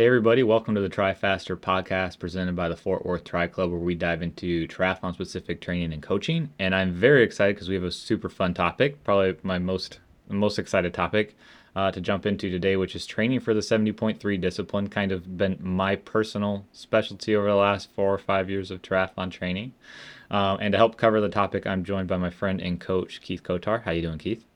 Hey, everybody, welcome to the Tri Faster podcast presented by the Fort Worth Tri Club, where we dive into triathlon specific training and coaching. And I'm very excited because we have a super fun topic, probably my most, most excited topic uh, to jump into today, which is training for the 70.3 discipline. Kind of been my personal specialty over the last four or five years of triathlon training. Um, and to help cover the topic, I'm joined by my friend and coach, Keith Kotar. How you doing, Keith?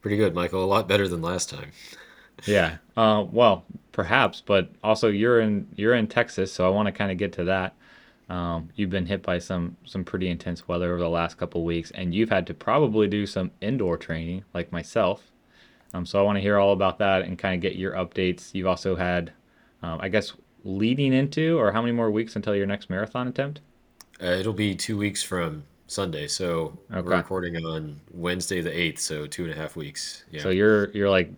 Pretty good, Michael. A lot better than last time. yeah. Uh, well, perhaps, but also you're in you're in Texas, so I want to kind of get to that. Um, you've been hit by some some pretty intense weather over the last couple weeks, and you've had to probably do some indoor training, like myself. Um, so I want to hear all about that and kind of get your updates. You've also had, um, I guess, leading into, or how many more weeks until your next marathon attempt? Uh, it'll be two weeks from Sunday, so okay. we're recording on Wednesday the eighth, so two and a half weeks. Yeah. So you're you're like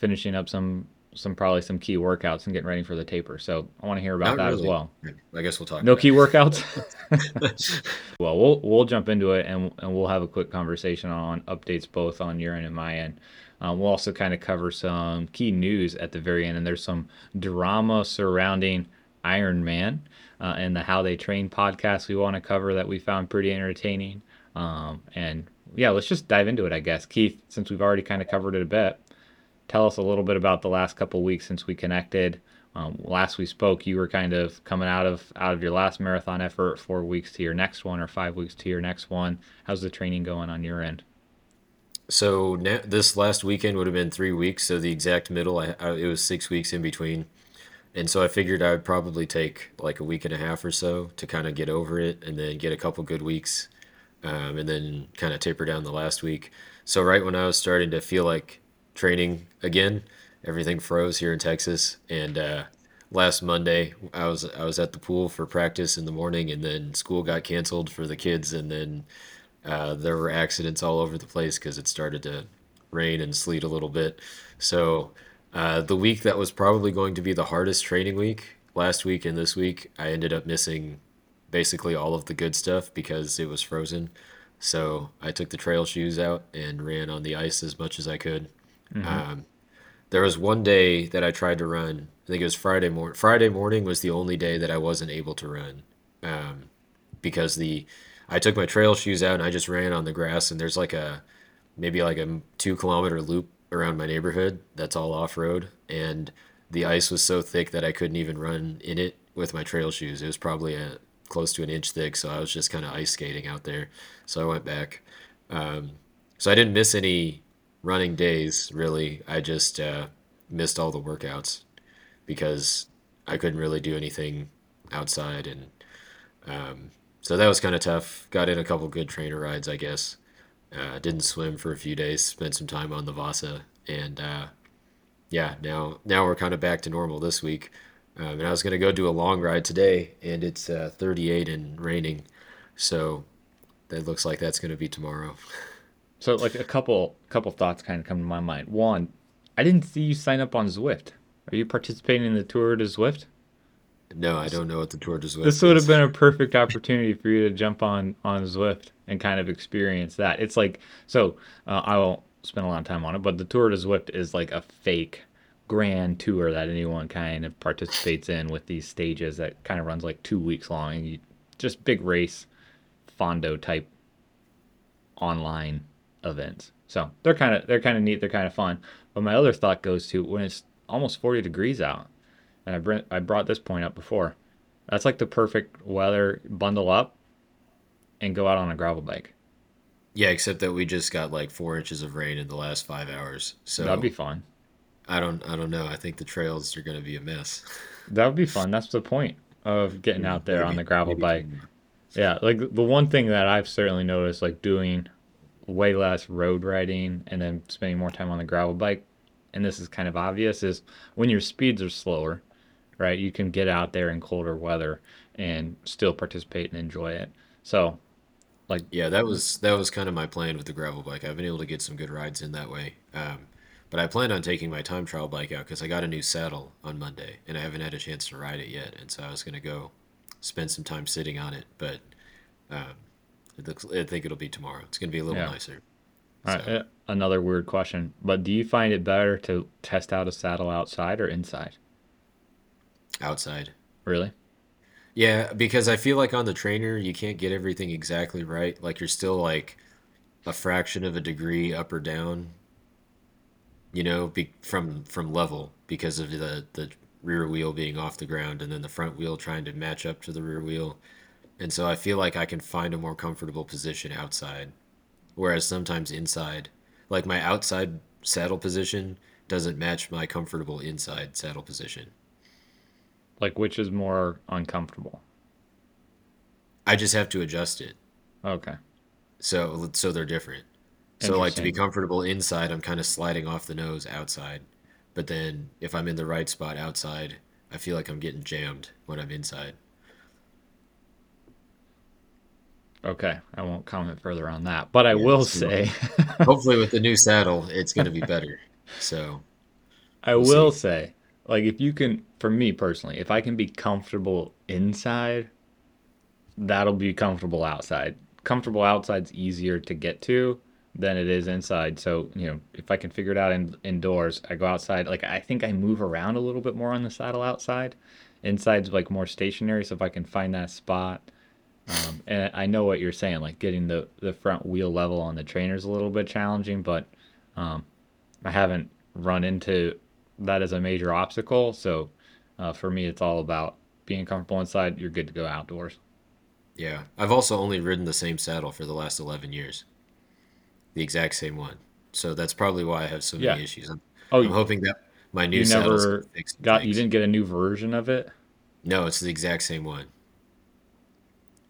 finishing up some some probably some key workouts and getting ready for the taper. So I want to hear about Not that really. as well. I guess we'll talk. No key workouts. well, we'll we'll jump into it and and we'll have a quick conversation on updates both on your end and my end. Um, we'll also kind of cover some key news at the very end, and there's some drama surrounding Ironman uh, and the How They Train podcast we want to cover that we found pretty entertaining. Um, and yeah, let's just dive into it, I guess. Keith, since we've already kind of covered it a bit, tell us a little bit about the last couple weeks since we connected. Um, last we spoke, you were kind of coming out of out of your last marathon effort, four weeks to your next one, or five weeks to your next one. How's the training going on your end? So this last weekend would have been three weeks. So the exact middle, I, I, it was six weeks in between, and so I figured I would probably take like a week and a half or so to kind of get over it, and then get a couple good weeks, um, and then kind of taper down the last week. So right when I was starting to feel like training again, everything froze here in Texas, and uh, last Monday I was I was at the pool for practice in the morning, and then school got canceled for the kids, and then uh, there were accidents all over the place because it started to rain and sleet a little bit. So uh, the week that was probably going to be the hardest training week, last week and this week, I ended up missing basically all of the good stuff because it was frozen. So I took the trail shoes out and ran on the ice as much as I could. Mm-hmm. Um, there was one day that I tried to run. I think it was Friday morning. Friday morning was the only day that I wasn't able to run um, because the I took my trail shoes out and I just ran on the grass. And there's like a maybe like a two kilometer loop around my neighborhood that's all off road. And the ice was so thick that I couldn't even run in it with my trail shoes. It was probably a, close to an inch thick. So I was just kind of ice skating out there. So I went back. Um, so I didn't miss any running days really. I just uh, missed all the workouts because I couldn't really do anything outside and um, so that was kind of tough. Got in a couple good trainer rides, I guess. Uh, didn't swim for a few days. Spent some time on the Vasa, and uh, yeah, now now we're kind of back to normal this week. Um, and I was gonna go do a long ride today, and it's uh, 38 and raining, so that looks like that's gonna be tomorrow. so like a couple couple thoughts kind of come to my mind. One, I didn't see you sign up on Zwift. Are you participating in the Tour de Zwift? No, I don't know what the Tour de Zwift. This would have been a perfect opportunity for you to jump on on Zwift and kind of experience that. It's like so. Uh, I won't spend a lot of time on it, but the Tour de Zwift is like a fake grand tour that anyone kind of participates in with these stages that kind of runs like two weeks long. And you, just big race, fondo type online events. So they're kind of they're kind of neat. They're kind of fun. But my other thought goes to when it's almost 40 degrees out and I brought I brought this point up before. That's like the perfect weather. Bundle up and go out on a gravel bike. Yeah, except that we just got like four inches of rain in the last five hours. So that'd be fun. I don't I don't know. I think the trails are going to be a mess. That would be fun. That's the point of getting out there maybe, on the gravel bike. Yeah, like the one thing that I've certainly noticed, like doing way less road riding and then spending more time on the gravel bike, and this is kind of obvious, is when your speeds are slower, right? You can get out there in colder weather and still participate and enjoy it. So, like yeah, that was that was kind of my plan with the gravel bike. I've been able to get some good rides in that way. Um, but I plan on taking my time trial bike out because I got a new saddle on Monday and I haven't had a chance to ride it yet. And so I was gonna go spend some time sitting on it. But um, it looks, I think it'll be tomorrow. It's gonna be a little yeah. nicer. So. Uh, another weird question, but do you find it better to test out a saddle outside or inside? outside. Really? Yeah, because I feel like on the trainer you can't get everything exactly right. Like you're still like a fraction of a degree up or down, you know, be, from from level because of the the rear wheel being off the ground and then the front wheel trying to match up to the rear wheel. And so I feel like I can find a more comfortable position outside, whereas sometimes inside, like my outside saddle position doesn't match my comfortable inside saddle position. Like which is more uncomfortable? I just have to adjust it. Okay. So so they're different. So like to be comfortable inside, I'm kind of sliding off the nose outside. But then if I'm in the right spot outside, I feel like I'm getting jammed when I'm inside. Okay. I won't comment further on that, but I Yeah. will say hopefully with the new saddle, it's going to be better. So I we'll will see. say like if you can for me personally, if I can be comfortable inside, that'll be comfortable outside. Comfortable outside's easier to get to than it is inside. So, you know, if I can figure it out in, indoors, I go outside. Like I think I move around a little bit more on the saddle outside. Inside's like more stationary, so if I can find that spot. Um, and I know what you're saying, like getting the the front wheel level on the trainer is a little bit challenging, but um, I haven't run into that as a major obstacle. So uh, for me, it's all about being comfortable inside. You're good to go outdoors. Yeah. I've also only ridden the same saddle for the last 11 years, the exact same one. So that's probably why I have so Yeah. many issues. I'm, Oh, I'm hoping that my new you going never got, you didn't get a new version of it? No, it's the exact same one.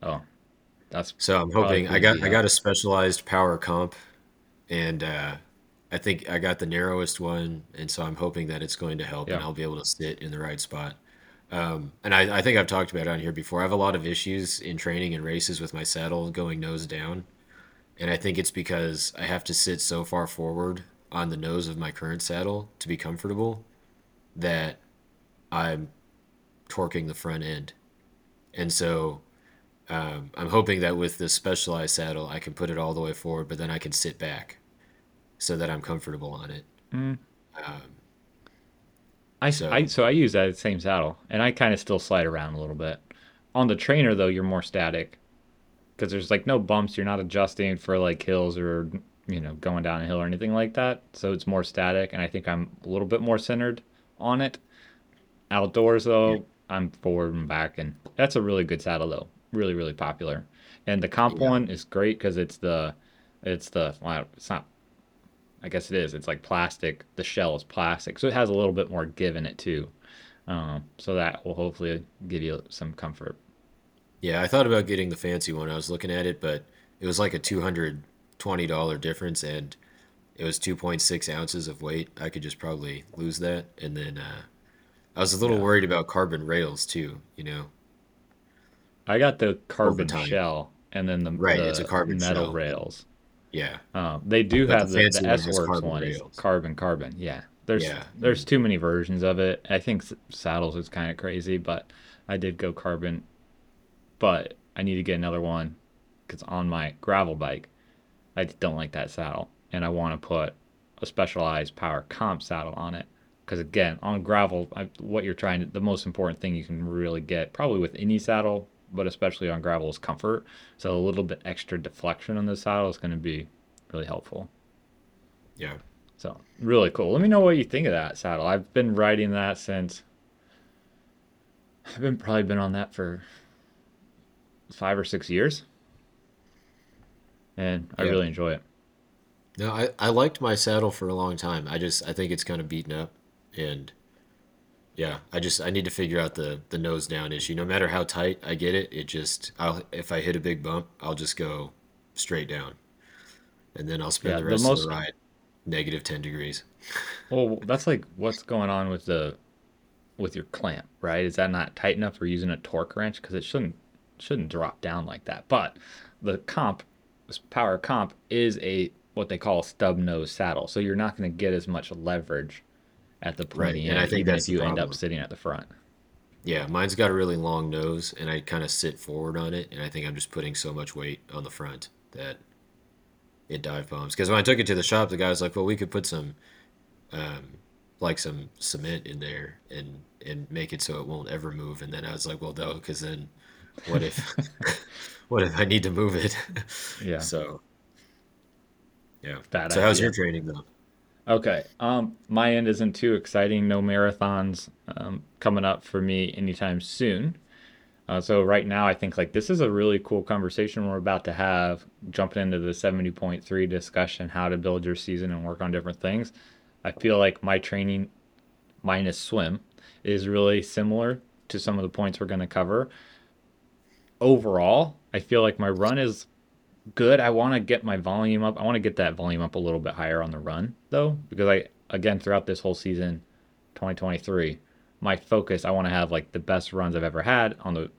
Oh, that's So I'm hoping I got I got a specialized power comp and uh, I think I got the narrowest one, and so I'm hoping that it's going to help and I'll be able to sit in the right spot. Um, and I, I think I've talked about it on here before. I have a lot of issues in training and races with my saddle going nose down, and I think it's because I have to sit so far forward on the nose of my current saddle to be comfortable that I'm torquing the front end. And so um, I'm hoping that with this specialized saddle, I can put it all the way forward, but then I can sit back so that I'm comfortable on it. Mm. Um, I, s- I- so so I use that same saddle, and I kind of still slide around a little bit. On the trainer though, you're more static because there's like no bumps. You're not adjusting for like hills or you know going down a hill or anything like that. So it's more static, and I think I'm a little bit more centered on it. Outdoors yeah, though, I'm forward and back, and that's a really good saddle though. Really, really popular. And the comp yeah, one is great because it's the, it's the, well, it's not. I guess it is. It's like plastic. The shell is plastic, so it has a little bit more give in it too. Um, so that will hopefully give you some comfort. yeah. I thought about getting the fancy one. I was looking at it, but it was like a $220 difference, and it was 2.6 ounces of weight. I could just probably lose that. And then uh, I was a little Yeah, worried about carbon rails too, you know, I got the carbon shell and then the Right, it's a carbon metal shell. rails. Yeah, Um, they do but have the the one S Works carbon one is carbon carbon. Yeah, there's Yeah. there's too many versions of it. I think saddles is kind of crazy, but I did go carbon. But I need to get another one because on my gravel bike, I don't like that saddle, and I want to put a specialized power comp saddle on it. Because again, on gravel, I, what you're trying to, the most important thing you can really get, probably with any saddle, but especially on gravel, is comfort. So a little bit extra deflection on the saddle is going to be really helpful. Yeah. So really cool. Let me know what you think of that saddle. I've been riding that since I've been probably been on that for five or six years, and I Yeah. really enjoy it. No, I, I liked my saddle for a long time. I just I think it's kind of beaten up and yeah, I just I need to figure out the the nose down issue. No matter how tight I get it, it just I'll if I hit a big bump, I'll just go straight down. And then I'll spend Yeah, the the rest of the ride negative 10 degrees. well, that's like what's going on with the with your clamp, right? Is that not tight enough for using a torque wrench? Because it shouldn't shouldn't drop down like that. But the comp, this power comp, is a what they call a stub nose saddle, so you're not going to get as much leverage at the Right. pointy And I think that's if you end up sitting at the front. Yeah, mine's got a really long nose and I kind of sit forward on it and I think I'm just putting so much weight on the front that it dive bombs. Because when I took it to the shop, the guy was like, "Well, we could put some um, like some cement in there and and make it so it won't ever move. And then I was like, well, no, because then what if what if I need to move it? Yeah, So yeah. bad So how's your training though? Okay. Um, my end isn't too exciting. No marathons um, coming up for me anytime soon. Uh, so right now, I think like this is a really cool conversation we're about to have, jumping into the 70.3 discussion, how to build your season and work on different things. I feel like my training minus swim is really similar to some of the points we're going to cover. Overall, I feel like my run is good. I want to get my volume up. I want to get that volume up a little bit higher on the run though, because I again throughout this whole season, 2023, my focus I want to have like the best runs I've ever had on the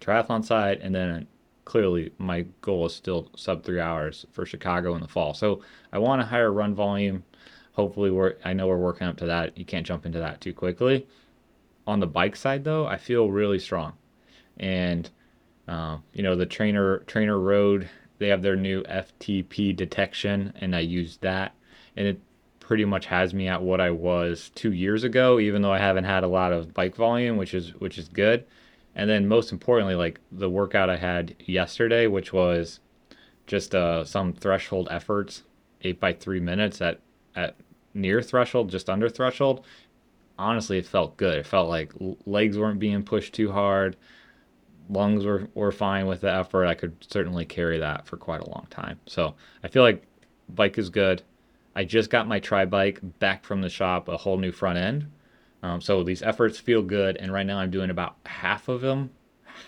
triathlon side, and then clearly my goal is still sub three hours for Chicago in the fall. So I want a higher run volume. Hopefully, we're I know we're working up to that. You can't jump into that too quickly. On the bike side though, I feel really strong, and um, you know the trainer TrainerRoad they have their new FTP detection, and I use that, and it pretty much has me at what I was two years ago, even though I haven't had a lot of bike volume, which is which is good. And then most importantly, like the workout I had yesterday, which was just uh, some threshold efforts, eight by three minutes at at near threshold, just under threshold. Honestly, it felt good. It felt like legs weren't being pushed too hard lungs were, were fine with the effort. I could certainly carry that for quite a long time. So I feel like bike is good. I just got my tri bike back from the shop, a whole new front end. Um, so these efforts feel good, and right now I'm doing about half of them,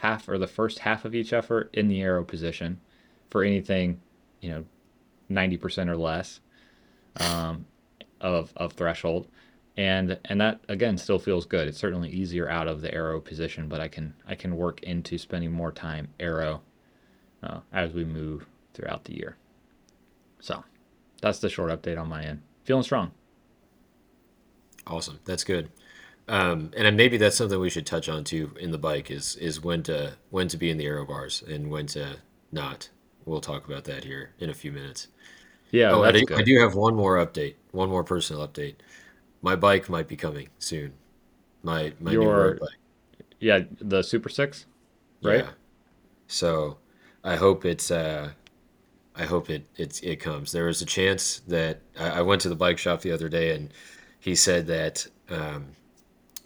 half or the first half of each effort in the aero position for anything, you know, 90% or less um, of of threshold and and that again still feels good. It's certainly easier out of the aero position, but I can I can work into spending more time aero uh, as we move throughout the year. So that's the short update on my end. Feeling strong. Awesome. That's good. Um, and maybe that's something we should touch on too in the bike is is when to when to be in the aero bars and when to not. We'll talk about that here in a few minutes. Yeah, Oh, I that's do, I do have one more update, one more personal update. My bike might be coming soon. My my new road bike. yeah the SuperSix, right? Yeah. So I hope it's uh I hope it it it comes. There was a chance that I, I went to the bike shop the other day and he said that um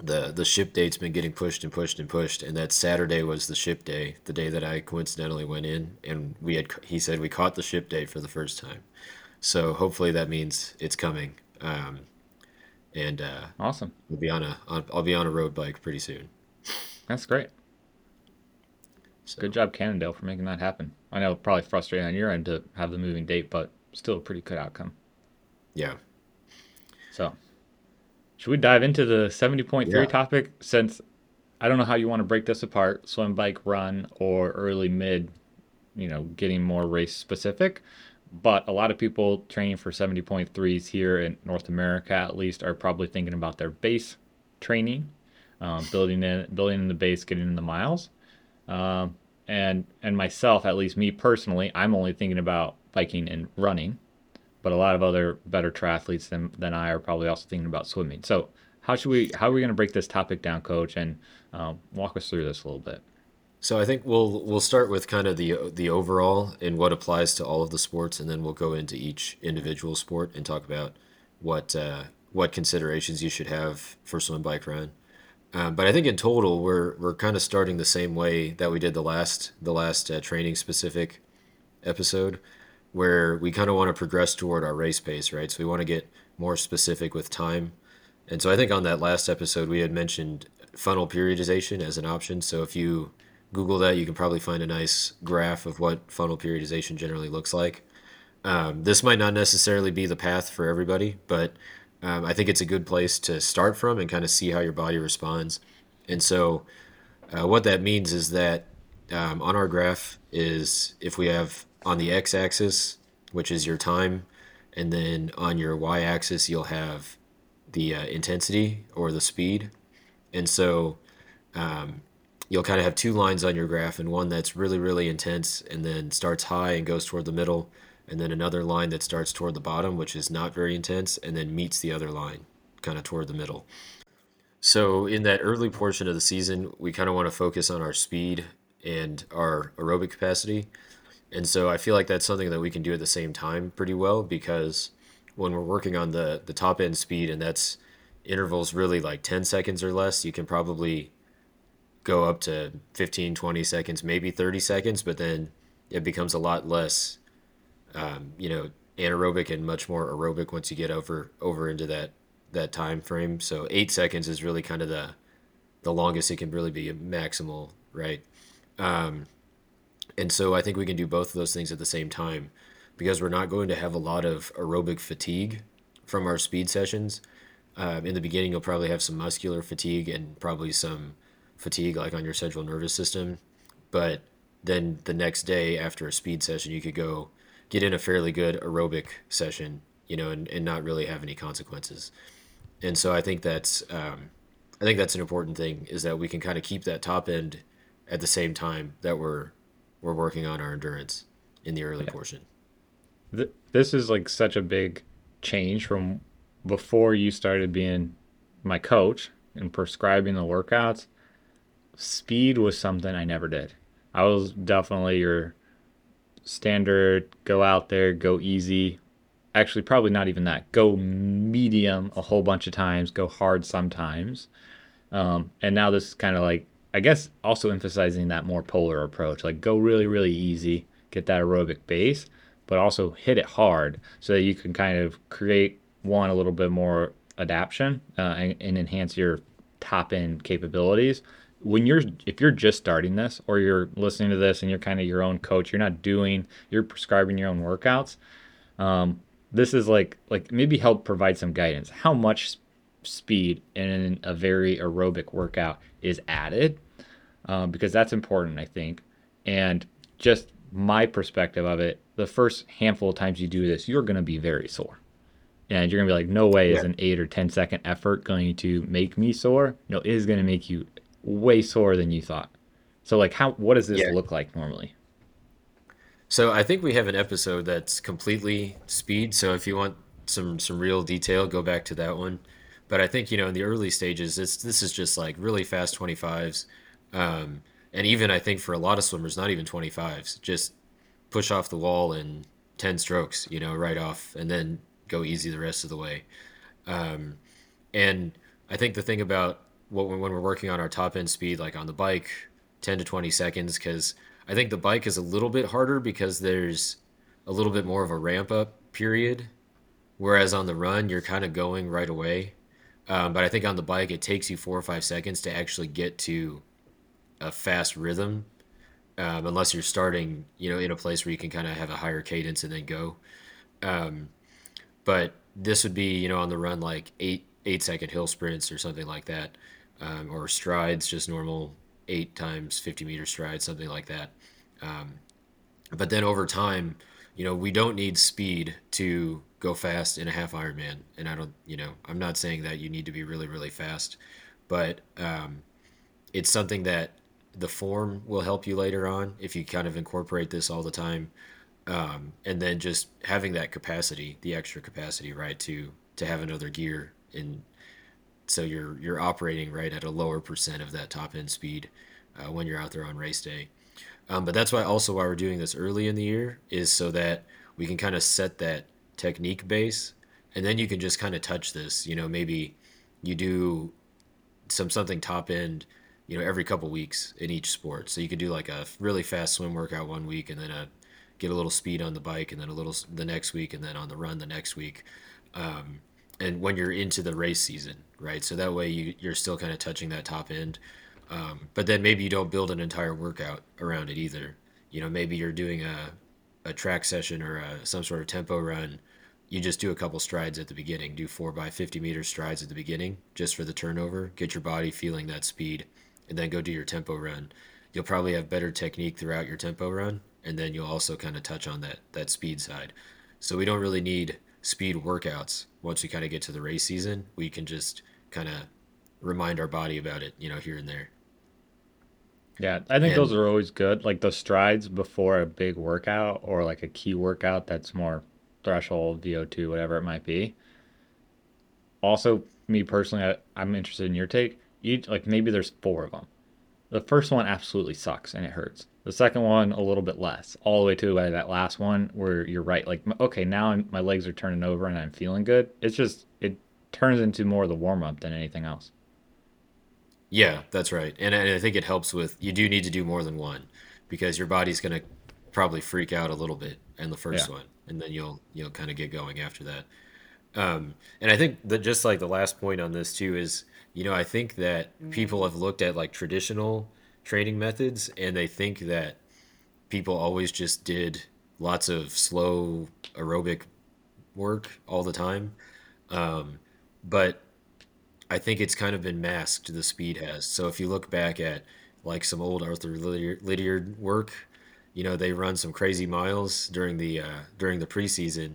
the the ship date's been getting pushed and pushed and pushed and that Saturday was the ship day, the day that I coincidentally went in and we had he said we caught the ship date for the first time. So hopefully that means it's coming. Um and uh Awesome. I'll be on a I'll be on a road bike pretty soon. That's great. So. Good job, Cannondale, for making that happen. I know probably frustrating on your end to have the moving date, but still a pretty good outcome. yeah. So should we dive into the 70.3 Yeah. topic since I don't know how you want to break this apart, swim, bike, run, or early mid, you know, getting more race specific. But a lot of people training for 70.3s here in North America, at least, are probably thinking about their base training, um, building in building in the base, getting in the miles. Um, and and myself, at least me personally, I'm only thinking about biking and running. But a lot of other better triathletes than than I are probably also thinking about swimming. So how should we how are we going to break this topic down, Coach, and um, walk us through this a little bit? So I think we'll we'll start with kind of the the overall and what applies to all of the sports, and then we'll go into each individual sport and talk about what uh, what considerations you should have for swim, bike, run. Um, but I think in total, we're we're kind of starting the same way that we did the last the last uh, training specific episode, where we kind of want to progress toward our race pace, right? So we want to get more specific with time. And so I think on that last episode, we had mentioned funnel periodization as an option. So if you Google that, you can probably find a nice graph of what funnel periodization generally looks like. Um, this might not necessarily be the path for everybody, but um, I think it's a good place to start from and kind of see how your body responds. And so, uh, what that means is that um, on our graph is if we have on the x-axis, which is your time, and then on your y-axis you'll have the uh, intensity or the speed. And so um, you'll kind of have two lines on your graph, and one that's really, really intense and then starts high and goes toward the middle, and then another line that starts toward the bottom, which is not very intense, and then meets the other line, kind of toward the middle. So in that early portion of the season, we kind of want to focus on our speed and our aerobic capacity. And so I feel like that's something that we can do at the same time pretty well because when we're working on the the top end speed and that's intervals really like 10 seconds or less, you can probably go up to 15, 20 seconds, maybe 30 seconds, but then it becomes a lot less um, you know, anaerobic and much more aerobic once you get over over into that that time frame. So 8 seconds is really kind of the the longest it can really be maximal, right? Um, and so I think we can do both of those things at the same time because we're not going to have a lot of aerobic fatigue from our speed sessions. Um, in the beginning, you'll probably have some muscular fatigue and probably some fatigue like on your central nervous system. But then the next day after a speed session, you could go get in a fairly good aerobic session, you know, and, and not really have any consequences. And so I think that's um, I think that's an important thing is that we can kind of keep that top end at the same time that we're we're working on our endurance in the early yeah. portion. This is like such a big change from before you started being my coach and prescribing the workouts. Speed was something I never did. I was definitely your standard go out there, go easy. Actually, probably not even that. Go medium a whole bunch of times, go hard sometimes. Um, and now this is kind of like I guess also emphasizing that more polar approach, like go really, really easy, get that aerobic base, but also hit it hard so that you can kind of create one a little bit more adaptation uh, and, and enhance your top end capabilities. When you're if you're just starting this or you're listening to this and you're kind of your own coach, you're not doing, you're prescribing your own workouts. Um, this is like like maybe help provide some guidance. How much speed in a very aerobic workout is added um, because that's important, I think. And just my perspective of it, the first handful of times you do this, you're going to be very sore. And you're going to be like, no way yeah. is an eight or ten second effort going to make me sore. No, it is going to make you way sore than you thought. So, like, how, what does this yeah. look like normally? So, I think we have an episode that's completely speed. So, if you want some, some real detail, go back to that one. But I think, you know, in the early stages, it's, this is just like really fast 25s um, and even I think for a lot of swimmers, not even 25s, just push off the wall in 10 strokes, you know, right off, and then go easy the rest of the way. Um, and I think the thing about when we're working on our top end speed, like on the bike, 10 to 20 seconds, because I think the bike is a little bit harder because there's a little bit more of a ramp up period, whereas on the run you're kind of going right away. Um, but I think on the bike it takes you four or five seconds to actually get to a fast rhythm, um, unless you're starting, you know, in a place where you can kind of have a higher cadence and then go. Um, but this would be, you know, on the run like eight eight second hill sprints or something like that, um, or strides, just normal eight times fifty meter strides, something like that. Um, but then over time, you know, we don't need speed to go fast in a half Ironman, and I don't, you know, I'm not saying that you need to be really really fast, but um, it's something that the form will help you later on if you kind of incorporate this all the time um, and then just having that capacity the extra capacity right to to have another gear and so you're you're operating right at a lower percent of that top end speed uh, when you're out there on race day um, but that's why also why we're doing this early in the year is so that we can kind of set that technique base and then you can just kind of touch this you know maybe you do some something top end you know every couple weeks in each sport. So you could do like a really fast swim workout one week, and then a get a little speed on the bike, and then a little the next week, and then on the run the next week. Um, and when you're into the race season, right? So that way you you're still kind of touching that top end. Um, but then maybe you don't build an entire workout around it either. You know, maybe you're doing a a track session or a, some sort of tempo run you just do a couple strides at the beginning do 4 by 50 meter strides at the beginning just for the turnover get your body feeling that speed and then go do your tempo run. You'll probably have better technique throughout your tempo run, and then you'll also kind of touch on that that speed side. So we don't really need speed workouts once we kind of get to the race season. We can just kind of remind our body about it, you know, here and there. Yeah, I think and, those are always good. Like the strides before a big workout or like a key workout that's more threshold, VO2, whatever it might be. Also, me personally, I, I'm interested in your take. Each like maybe there's four of them. The first one absolutely sucks and it hurts. The second one a little bit less, all the way to that last one where you're right. Like okay, now I'm, my legs are turning over and I'm feeling good. It's just it turns into more of the warm up than anything else. Yeah, that's right. And, and I think it helps with you do need to do more than one because your body's going to probably freak out a little bit in the first Yeah. one and then you'll you'll kind of get going after that. Um, and I think that just like the last point on this too is, you know, I think that people have looked at like traditional training methods and they think that people always just did lots of slow aerobic work all the time. Um, but I think it's kind of been masked, the speed has. So if you look back at like some old Arthur Lydiard work, you know, they run some crazy miles during the uh, during the preseason,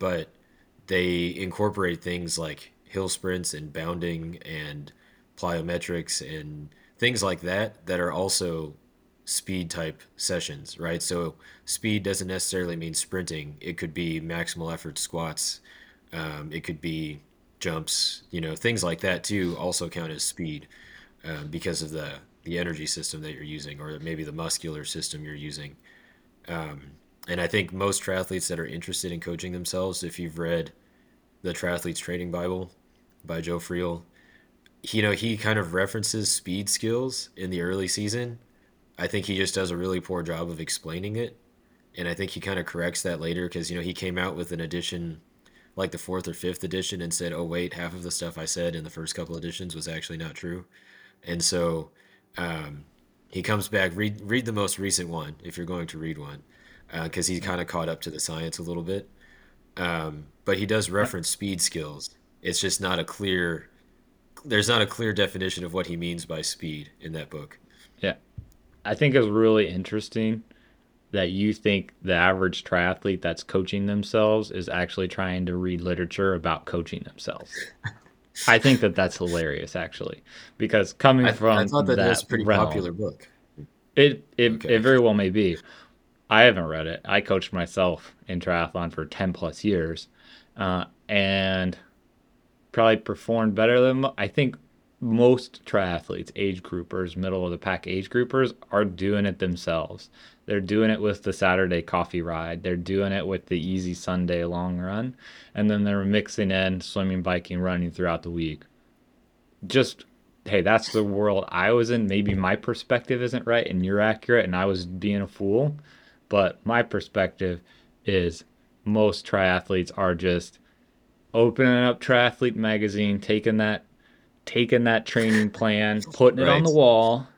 but they incorporate things like hill sprints and bounding and plyometrics and things like that that are also speed type sessions, right? So speed doesn't necessarily mean sprinting. It could be maximal effort squats. Um, it could be jumps, you know, things like that too also count as speed um, because of the the energy system that you're using or maybe the muscular system you're using. Um, and I think most triathletes that are interested in coaching themselves, if you've read the Triathlete's Training Bible by Joe Friel, you know, he kind of references speed skills in the early season. I think he just does a really poor job of explaining it. And I think he kind of corrects that later because, you know, he came out with an edition like the fourth or fifth edition and said, oh, wait, half of the stuff I said in the first couple editions was actually not true. And so um, he comes back, read, read the most recent one if you're going to read one because uh, he kind of caught up to the science a little bit. Um, but he does reference speed skills. It's just not a clear, there's not a clear definition of what he means by speed in that book. Yeah. I think it's really interesting that you think the average triathlete that's coaching themselves is actually trying to read literature about coaching themselves. I think that that's hilarious, actually, because coming I, I from thought that that was a pretty realm, popular book. it, it it very well may be. I haven't read it. I coached myself in triathlon for ten plus years, uh, and probably performed better than I think most triathletes, age groupers, middle of the pack age groupers, are doing it themselves. They're doing it with the Saturday coffee ride. They're doing it with the easy Sunday long run, and then they're mixing in swimming, biking, running throughout the week. Just hey, that's the world I was in. Maybe my perspective isn't right and you're accurate, and I was being a fool. But my perspective is most triathletes are just opening up triathlete magazine, taking that taking that training plan, putting it on the wall,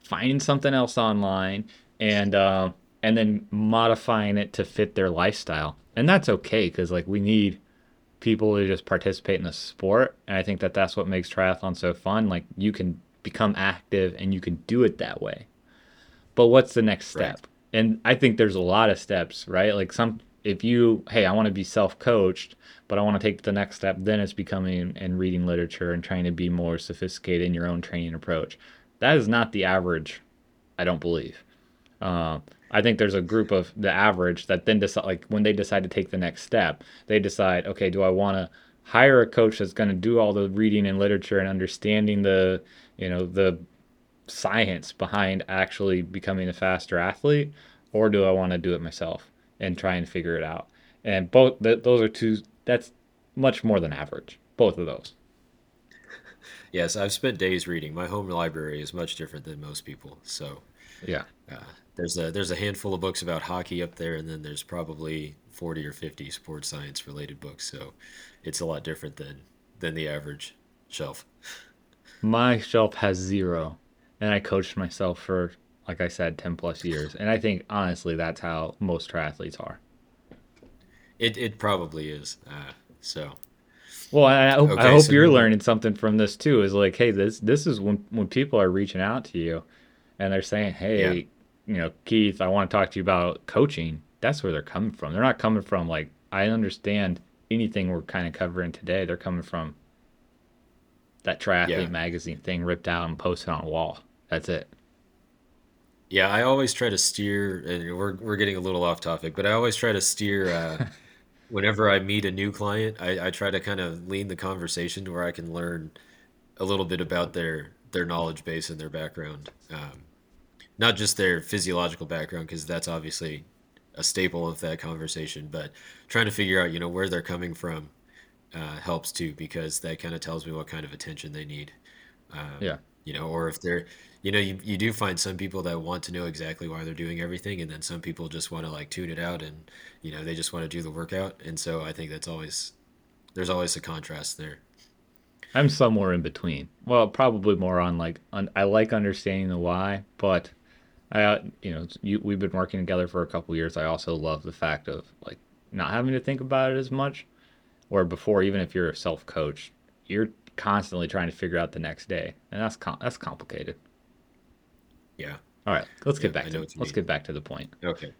finding something else online, and uh, and then modifying it to fit their lifestyle. And that's okay because like we need people to just participate in the sport, and I think that that's what makes triathlon so fun. Like you can become active and you can do it that way. But what's the next Right. step? And I think there's a lot of steps, right? Like some if you, hey, I want to be self-coached, but I want to take the next step, then it's becoming and reading literature and trying to be more sophisticated in your own training approach. That is not the average, I don't believe. Uh, I think there's a group of the average that then decide, like when they decide to take the next step, they decide, okay, do I want to hire a coach that's going to do all the reading and literature and understanding the, you know, the science behind actually becoming a faster athlete, or do I want to do it myself and try and figure it out? And both th- those are two. That's much more than average. Both of those. Yes, I've spent days reading. My home library is much different than most people. So Yeah. uh, there's a there's a handful of books about hockey up there, and then there's probably 40 or 50 sports science related books. So it's a lot different than than the average shelf. My shelf has zero, and I coached myself for, like I said, 10 plus years. And I think, honestly, that's how most triathletes are. It it probably is. Uh, so Well, I hope, I hope so you're learning something from this too. Is like, hey, this this is when when people are reaching out to you, and they're saying, yeah, hey, you know, Keith, I want to talk to you about coaching. That's where they're coming from. They're not coming from like I understand anything we're kind of covering today. They're coming from that triathlete yeah, magazine thing ripped out and posted on a wall. That's it. Yeah. I always try to steer, and we're we're getting a little off topic, but I always try to steer. Uh, whenever I meet a new client, I, I try to kind of lean the conversation to where I can learn a little bit about their their knowledge base and their background, um, not just their physiological background, because that's obviously a staple of that conversation, but trying to figure out, you know, where they're coming from uh, helps too, because that kind of tells me what kind of attention they need. Um, Yeah. You know, or if they're, you know, you, you do find some people that want to know exactly why they're doing everything, and then some people just want to like tune it out and, you know, they just want to do the workout. And so I think that's always, there's always a contrast there. I'm somewhere in between. Well, probably more on like un- I like understanding the why, but I uh, you know you, we've been working together for a couple years. I also love the fact of like not having to think about it as much. Or before, even if you're a self coach, you're constantly trying to figure out the next day, and that's com- that's complicated. Yeah. All right, let's get Yeah. back to let's mean. get back to the point. Okay.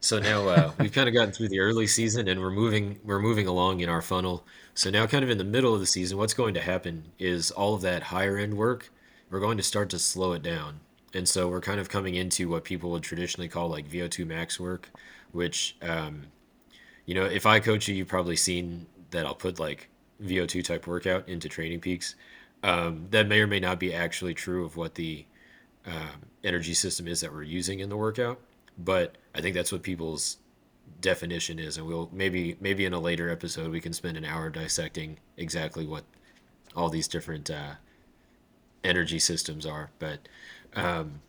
So now uh, we've kind of gotten through the early season and we're moving we're moving along in our funnel. So now kind of in the middle of the season, what's going to happen is all of that higher end work, we're going to start to slow it down. And so we're kind of coming into what people would traditionally call like VO2 max work, which um, you know, if I coach you, you've probably seen that I'll put like VO2 type workout into TrainingPeaks. Um, that may or may not be actually true of what the um, energy system is that we're using in the workout. But I think that's what people's definition is, and we'll maybe maybe in a later episode we can spend an hour dissecting exactly what all these different uh, energy systems are. But um,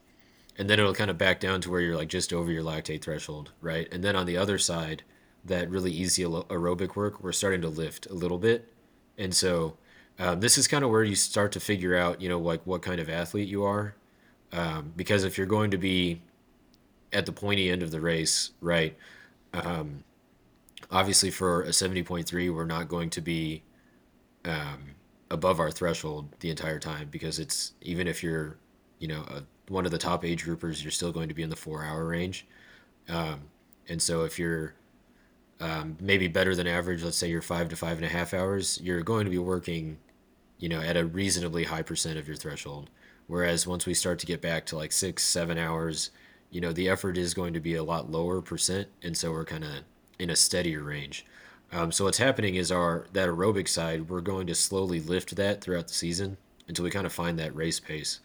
and then it'll kind of back down to where you're like just over your lactate threshold, right? And then on the other side, that really easy aerobic work, we're starting to lift a little bit, and so um, this is kind of where you start to figure out, you know, like what kind of athlete you are, um, because if you're going to be at the pointy end of the race, right? Um, obviously, for a 70.3, we're not going to be um, above our threshold the entire time because it's even if you're, you know, a, one of the top age groupers, you're still going to be in the four hour range. Um, and so if you're um, maybe better than average, let's say you're five to five and a half hours, you're going to be working, you know, at a reasonably high percent of your threshold. Whereas once we start to get back to like six, seven hours, you know, the effort is going to be a lot lower percent. And so we're kind of in a steadier range. Um, so what's happening is our that aerobic side, we're going to slowly lift that throughout the season until we kind of find that race pace.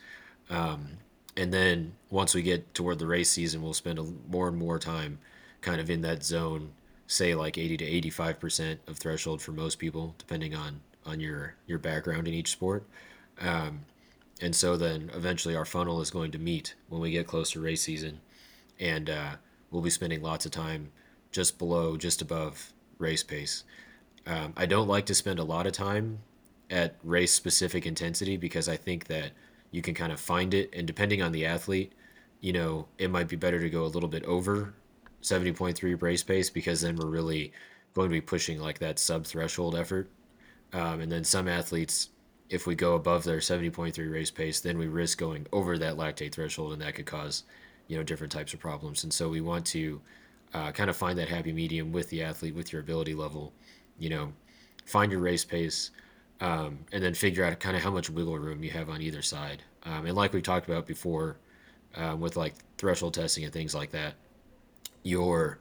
Um, and then once we get toward the race season, we'll spend a, more and more time kind of in that zone, say like 80 to 85% of threshold for most people, depending on on your your background in each sport. Um, and so then eventually our funnel is going to meet when we get close to race season, and uh, we'll be spending lots of time just below, just above race pace. Um, I don't like to spend a lot of time at race specific intensity because I think that you can kind of find it, and depending on the athlete, you know, it might be better to go a little bit over 70.3 race pace because then we're really going to be pushing like that sub threshold effort. Um, and then some athletes if we go above their 70.3 race pace, then we risk going over that lactate threshold, and that could cause, you know, different types of problems. And so we want to uh, kind of find that happy medium with the athlete, with your ability level, you know, find your race pace, um, and then figure out kind of how much wiggle room you have on either side. Um, and like we talked about before, um, with like threshold testing and things like that, your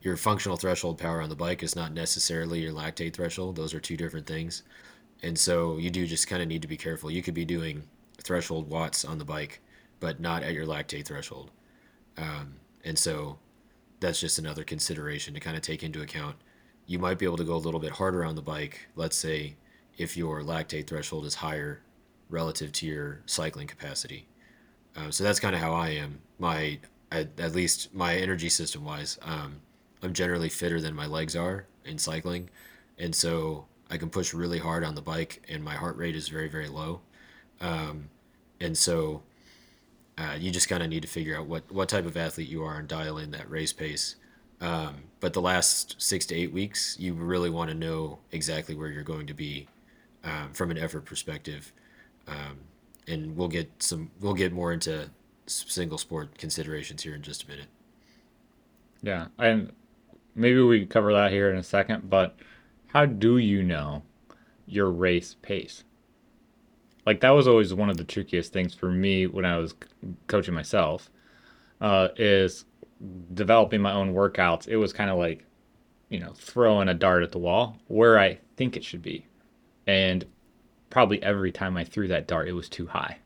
your functional threshold power on the bike is not necessarily your lactate threshold. Those are two different things. And so you do just kind of need to be careful. You could be doing threshold watts on the bike, but not at your lactate threshold. Um, and so that's just another consideration to kind of take into account. You might be able to go a little bit harder on the bike, let's say if your lactate threshold is higher relative to your cycling capacity. Um, so that's kind of how I am. My at, least my energy system wise, um, I'm generally fitter than my legs are in cycling, and so I can push really hard on the bike, and my heart rate is very very low. Um, and so uh, you just kind of need to figure out what what type of athlete you are and dial in that race pace. Um, but the last six to eight weeks, you really want to know exactly where you're going to be um, from an effort perspective. Um, and we'll get some we'll get more into single sport considerations here in just a minute. Yeah, and maybe we cover that here in a second. But how do you know your race pace? Like that was always one of the trickiest things for me when I was coaching myself. Uh, is developing my own workouts. It was kind of like you know, throwing a dart at the wall where I think it should be. And probably every time I threw that dart, it was too high.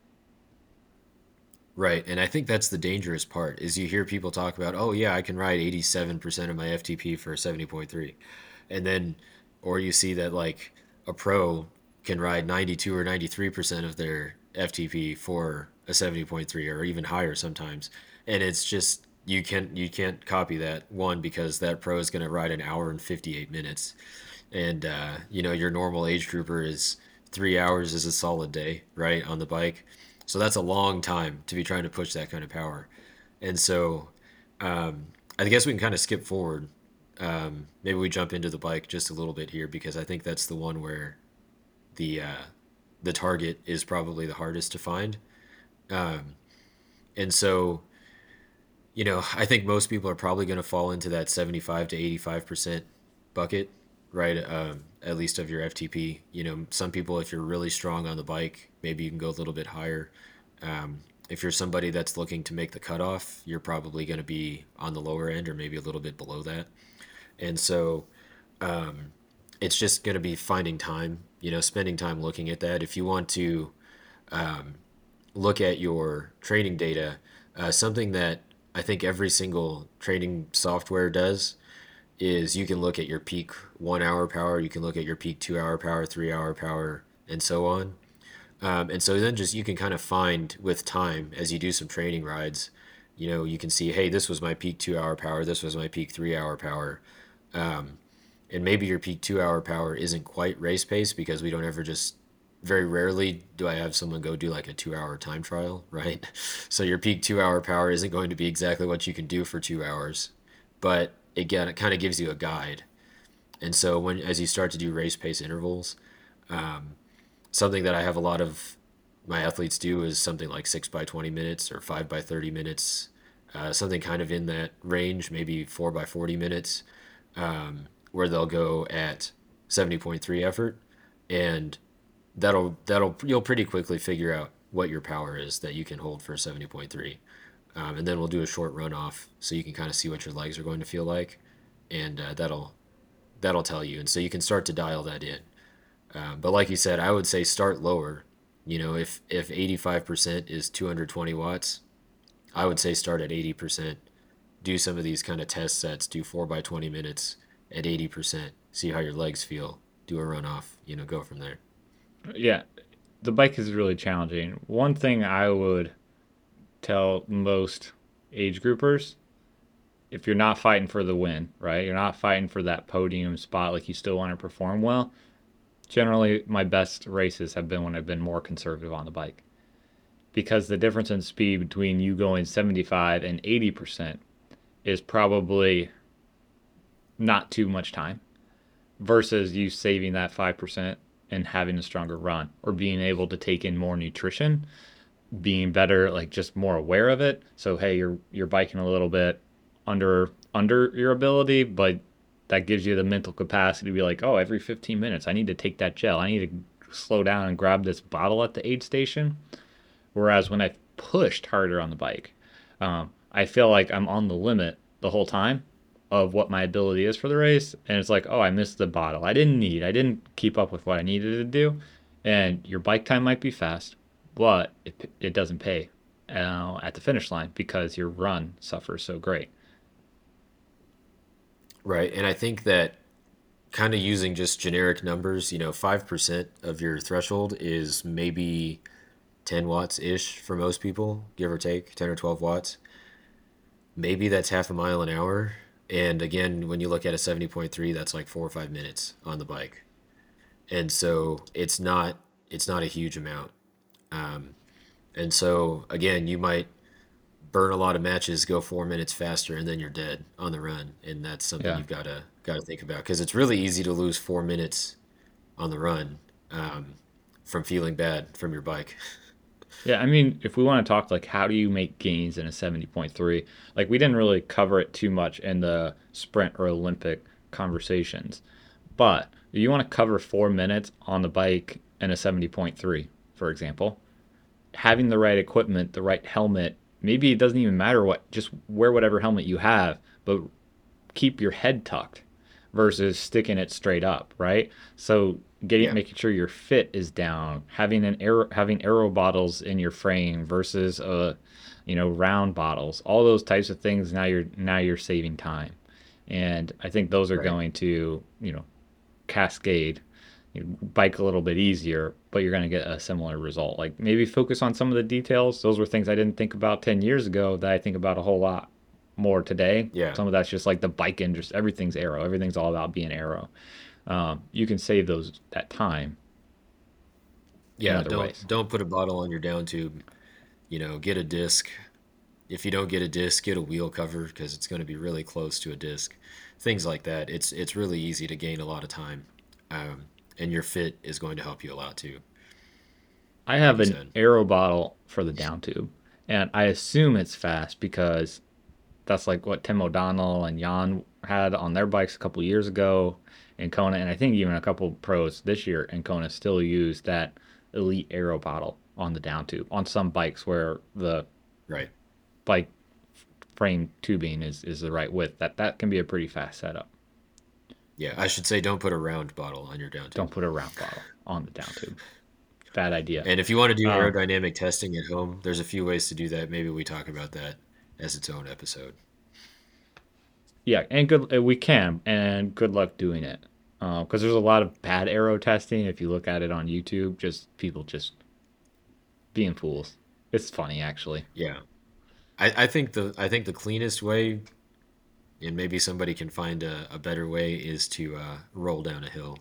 Right, and I think that's the dangerous part is you hear people talk about, "Oh yeah, I can ride 87% of my FTP for 70.3." And then or you see that like a pro can ride 92 or 93% of their FTP for a 70.3 or even higher sometimes. And it's just you can't you can't copy that one because that pro is going to ride an hour and 58 minutes. And uh, you know, your normal age grouper is 3 hours is a solid day, right, on the bike so that's a long time to be trying to push that kind of power. And so um, I guess we can kind of skip forward. Um, maybe we jump into the bike just a little bit here because I think that's the one where the uh, the target is probably the hardest to find. Um, and so, you know, I think most people are probably going to fall into that 75 to 85% bucket, right? Um, at least of your FTP. You know, some people, if you're really strong on the bike, maybe you can go a little bit higher. Um, if you're somebody that's looking to make the cutoff, you're probably going to be on the lower end or maybe a little bit below that. And so um, it's just going to be finding time, you know, spending time looking at that. If you want to um, look at your training data, uh, something that I think every single training software does is you can look at your peak one hour power, you can look at your peak two hour power, three hour power, and so on. Um, and so then just you can kind of find with time as you do some training rides, you know, you can see, hey, this was my peak two hour power, this was my peak three hour power. Um, and maybe your peak two hour power isn't quite race pace because we don't ever just very rarely do I have someone go do like a two hour time trial, right? So your peak two hour power isn't going to be exactly what you can do for two hours, but again, it kind of gives you a guide. And so when as you start to do race pace intervals, um, something that I have a lot of my athletes do is something like six by 20 minutes or five by 30 minutes, uh, something kind of in that range, maybe four by 40 minutes, um, where they'll go at 70.3 effort. And that'll, that'll, you'll pretty quickly figure out what your power is that you can hold for 70.3. Um, and then we'll do a short run off so you can kind of see what your legs are going to feel like. And uh, that'll, that'll tell you. And so you can start to dial that in. Uh, but like you said, I would say start lower. You know, if if 85% is 220 watts, I would say start at 80%. Do some of these kind of test sets. Do four by 20 minutes at 80%. See how your legs feel. Do a runoff. You know, go from there. Yeah, the bike is really challenging. One thing I would tell most age groupers if you're not fighting for the win, right? You're not fighting for that podium spot, like you still want to perform well generally my best races have been when I've been more conservative on the bike. Because the difference in speed between you going 75 and 80% is probably not too much time versus you saving that 5% and having a stronger run or being able to take in more nutrition, being better like just more aware of it. So hey, you're you're biking a little bit under under your ability, but that gives you the mental capacity to be like, oh, every 15 minutes, I need to take that gel. I need to slow down and grab this bottle at the aid station. Whereas when I pushed harder on the bike, um, I feel like I'm on the limit the whole time of what my ability is for the race. And it's like, oh, I missed the bottle. I didn't need, I didn't keep up with what I needed to do. And your bike time might be fast, but it, it doesn't pay uh, at the finish line because your run suffers so great. Right. And I think that kind of using just generic numbers, you know, 5% of your threshold is maybe 10 watts ish for most people, give or take 10 or 12 watts. Maybe that's half a mile an hour. And again, when you look at a 70.3, that's like four or five minutes on the bike. And so it's not it's not a huge amount. Um, and so again, you might burn a lot of matches, go four minutes faster, and then you're dead on the run, and that's something yeah. you've got to got to think about because it's really easy to lose four minutes on the run um, from feeling bad from your bike. Yeah, I mean, if we want to talk like how do you make gains in a 70.3, like we didn't really cover it too much in the sprint or Olympic conversations. But if you want to cover four minutes on the bike in a 70.3, for example, having the right equipment, the right helmet, maybe it doesn't even matter what, just wear whatever helmet you have, but keep your head tucked versus sticking it straight up, right? So getting Yeah. making sure your fit is down, having an aero having aero bottles in your frame versus a you know round bottles, all those types of things. Now you're now you're saving time, and I think those are Right. going to you know cascade you bike a little bit easier, but you're going to get a similar result. Like maybe focus on some of the details. Those were things I didn't think about 10 years ago that I think about a whole lot more today. Yeah. Some of that's just like the bike industry. Everything's aero. Everything's all about being aero. Um, you can save those that time Yeah, don't ways. don't put a bottle on your down tube. You know, get a disc. If you don't get a disc, get a wheel cover because it's going to be really close to a disc. Things like that. It's it's really easy to gain a lot of time, um, and your fit is going to help you a lot too, I have you an aero bottle for the down tube, and I assume it's fast because that's like what Tim O'Donnell and Jan had on their bikes a couple years ago in Kona, and I think even a couple pros this year in Kona still use that Elite Aero bottle on the down tube on some bikes where the Right. bike frame tubing is is the right width. That that can be a pretty fast setup. Yeah, I should say don't put a round bottle on your down tube. Don't put a round bottle on the down tube. Bad idea. And if you want to do Um, aerodynamic testing at home, there's a few ways to do that. Maybe we talk about that as its own episode. Yeah, and good uh, we can, and good luck doing it. Because there's a lot of bad aero testing. If you look at it on YouTube, just people just being fools. It's funny actually. Yeah. I, I think the I think the cleanest way, and maybe somebody can find a, a better way, is to uh, roll down a hill,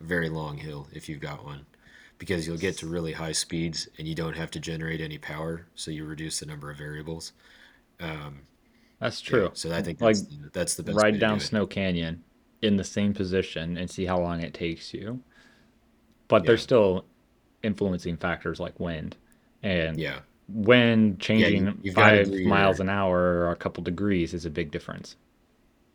a very long hill if you've got one, because you'll get to really high speeds and you don't have to generate any power, so you reduce the number of variables. Um, That's yeah, true. so I think Like that's the, that's the best way ride do down it. Snow Canyon in the same position and see how long it takes you. But there's Yeah, still influencing factors like wind. And yeah, wind yeah. You, changing to do five miles an hour or a couple degrees is a big difference.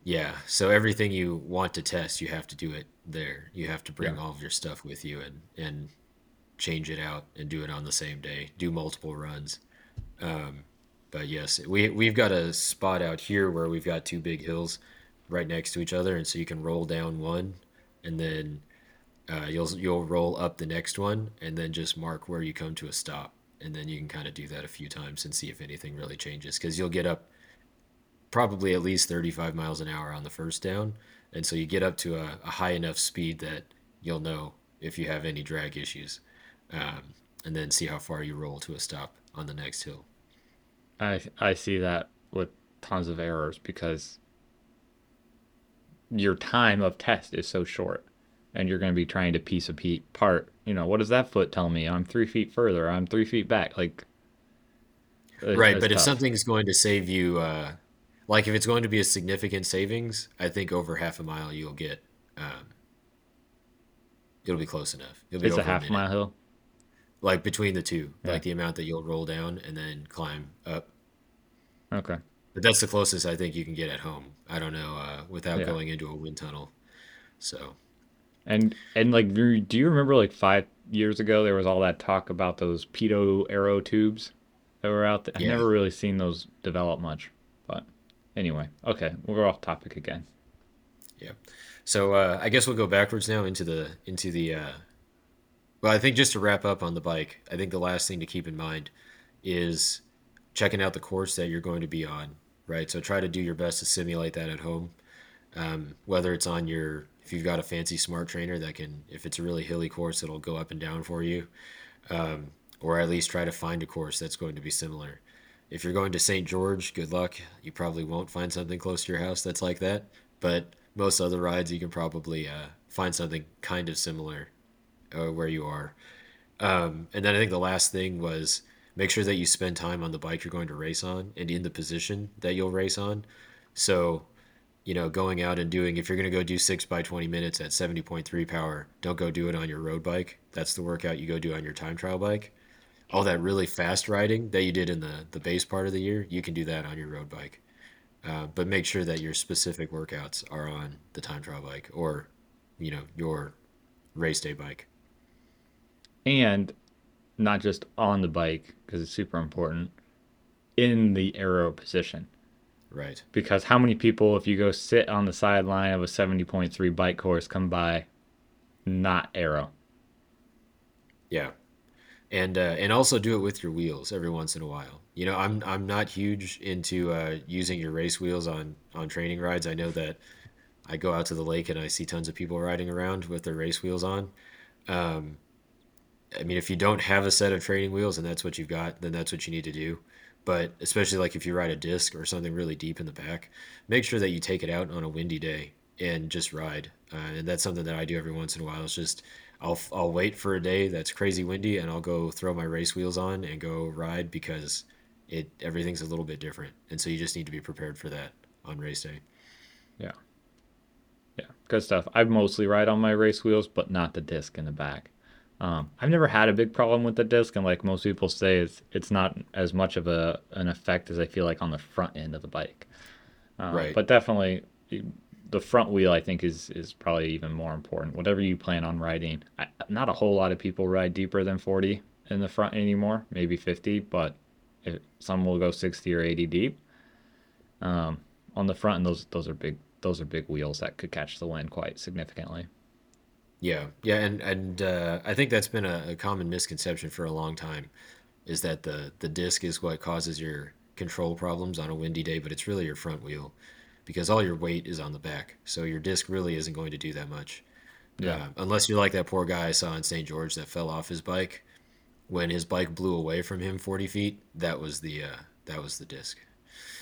Yeah. So everything you want to test, you have to do it there. You have to Yeah. bring all of your stuff with you and and change it out and do it on the same day. Do multiple runs. Um, but yes, we we've got a spot out here where we've got two big hills right next to each other, and so you can roll down one, and then uh, you'll you'll roll up the next one, and then just mark where you come to a stop, and then you can kind of do that a few times and see if anything really changes, because you'll get up probably at least 35 miles an hour on the first down, and so you get up to a, a high enough speed that you'll know if you have any drag issues, um, and then see how far you roll to a stop on the next hill. I I see that with tons of errors because your time of test is so short and you're going to be trying to piece a pe- part. You know what does that foot tell me? I'm three feet further. I'm three feet back. Like Right, but if something's going to save you, uh, like if it's going to be a significant savings, I think over half a mile you'll get, um, it'll be close enough. It'll be it's a a half minute, mile. Hill like between the two, yeah. like the amount that you'll roll down and then climb up. okay. But that's the closest I think you can get at home. I don't know, uh, without yeah. going into a wind tunnel. So. And and like do you remember like five years ago there was all that talk about those pedo aero tubes that were out there? I've never really seen those develop much anyway okay we're off topic again yeah. So uh, I guess we'll go backwards now into the into the. Uh, well, I think just to wrap up on the bike, I think the last thing to keep in mind is checking out the course that you're going to be on, right? So try to do your best to simulate that at home. Um, whether it's on your, if you've got a fancy smart trainer that can, if it's a really hilly course, it'll go up and down for you, um, or at least try to find a course that's going to be similar. If you're going to St. George, good luck. You probably won't find something close to your house that's like that, but most other rides you can probably uh, find something kind of similar uh, where you are. Um, and then I think the last thing was make sure that you spend time on the bike you're going to race on and in the position that you'll race on. So, you know, going out and doing, if you're going to go do six by 20 minutes at 70.3 power, don't go do it on your road bike. That's the workout you go do on your time trial bike. All that really fast riding that you did in the, the base part of the year, you can do that on your road bike. Uh, but make sure that your specific workouts are on the time trial bike or, you know, your race day bike. and not just on the bike because it's super important in the aero position Right. Because how many people, if you go sit on the sideline of a 70.3 bike course, come by not aero? Yeah. And uh, and also do it with your wheels every once in a while. You know, I'm I'm not huge into uh, using your race wheels on on training rides. I know that I go out to the lake and I see tons of people riding around with their race wheels on. Um, I mean, if you don't have a set of training wheels and that's what you've got, then that's what you need to do. But especially like if you ride a disc or something really deep in the back, make sure that you take it out on a windy day and just ride. Uh, and that's something that I do every once in a while. It's just I'll I'll wait for a day that's crazy windy and I'll go throw my race wheels on and go ride because it everything's a little bit different. And so you just need to be prepared for that on race day. Yeah. Yeah. Good stuff. I mostly ride on my race wheels, but not the disc in the back. Um, I've never had a big problem with the disc, and like most people say, it's it's not as much of a an effect as I feel like on the front end of the bike. Uh, Right. But definitely, the front wheel I think is is probably even more important. Whatever you plan on riding, I, not a whole lot of people ride deeper than 40 in the front anymore. Maybe 50, but if, some will go 60 or 80 deep. Um, on the front, and those those are big those are big wheels that could catch the wind quite significantly. Yeah, yeah, and and uh, I think that's been a, a common misconception for a long time, is that the the disc is what causes your control problems on a windy day, but it's really your front wheel, because all your weight is on the back, so your disc really isn't going to do that much, Yeah. uh, unless you're like that poor guy I saw in St. George that fell off his bike when his bike blew away from him 40 feet. That was the uh, that was the disc.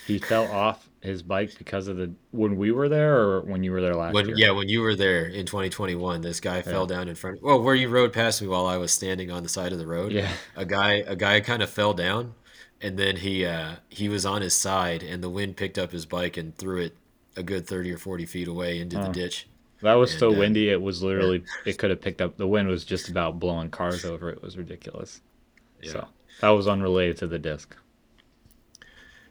He fell off his bike because of the when we were there or when you were there last When year. yeah, when you were there in 2021, this guy Yeah. fell down in front. Well, where you rode past me while I was standing on the side of the road, Yeah. a guy a guy kind of fell down, and then he uh, he was on his side, and the wind picked up his bike and threw it a good 30 or 40 feet away into the Oh, ditch. that was so uh, windy. It was literally it could have picked up the wind was just about blowing cars over. It was ridiculous. yeah. So that was unrelated to the disc.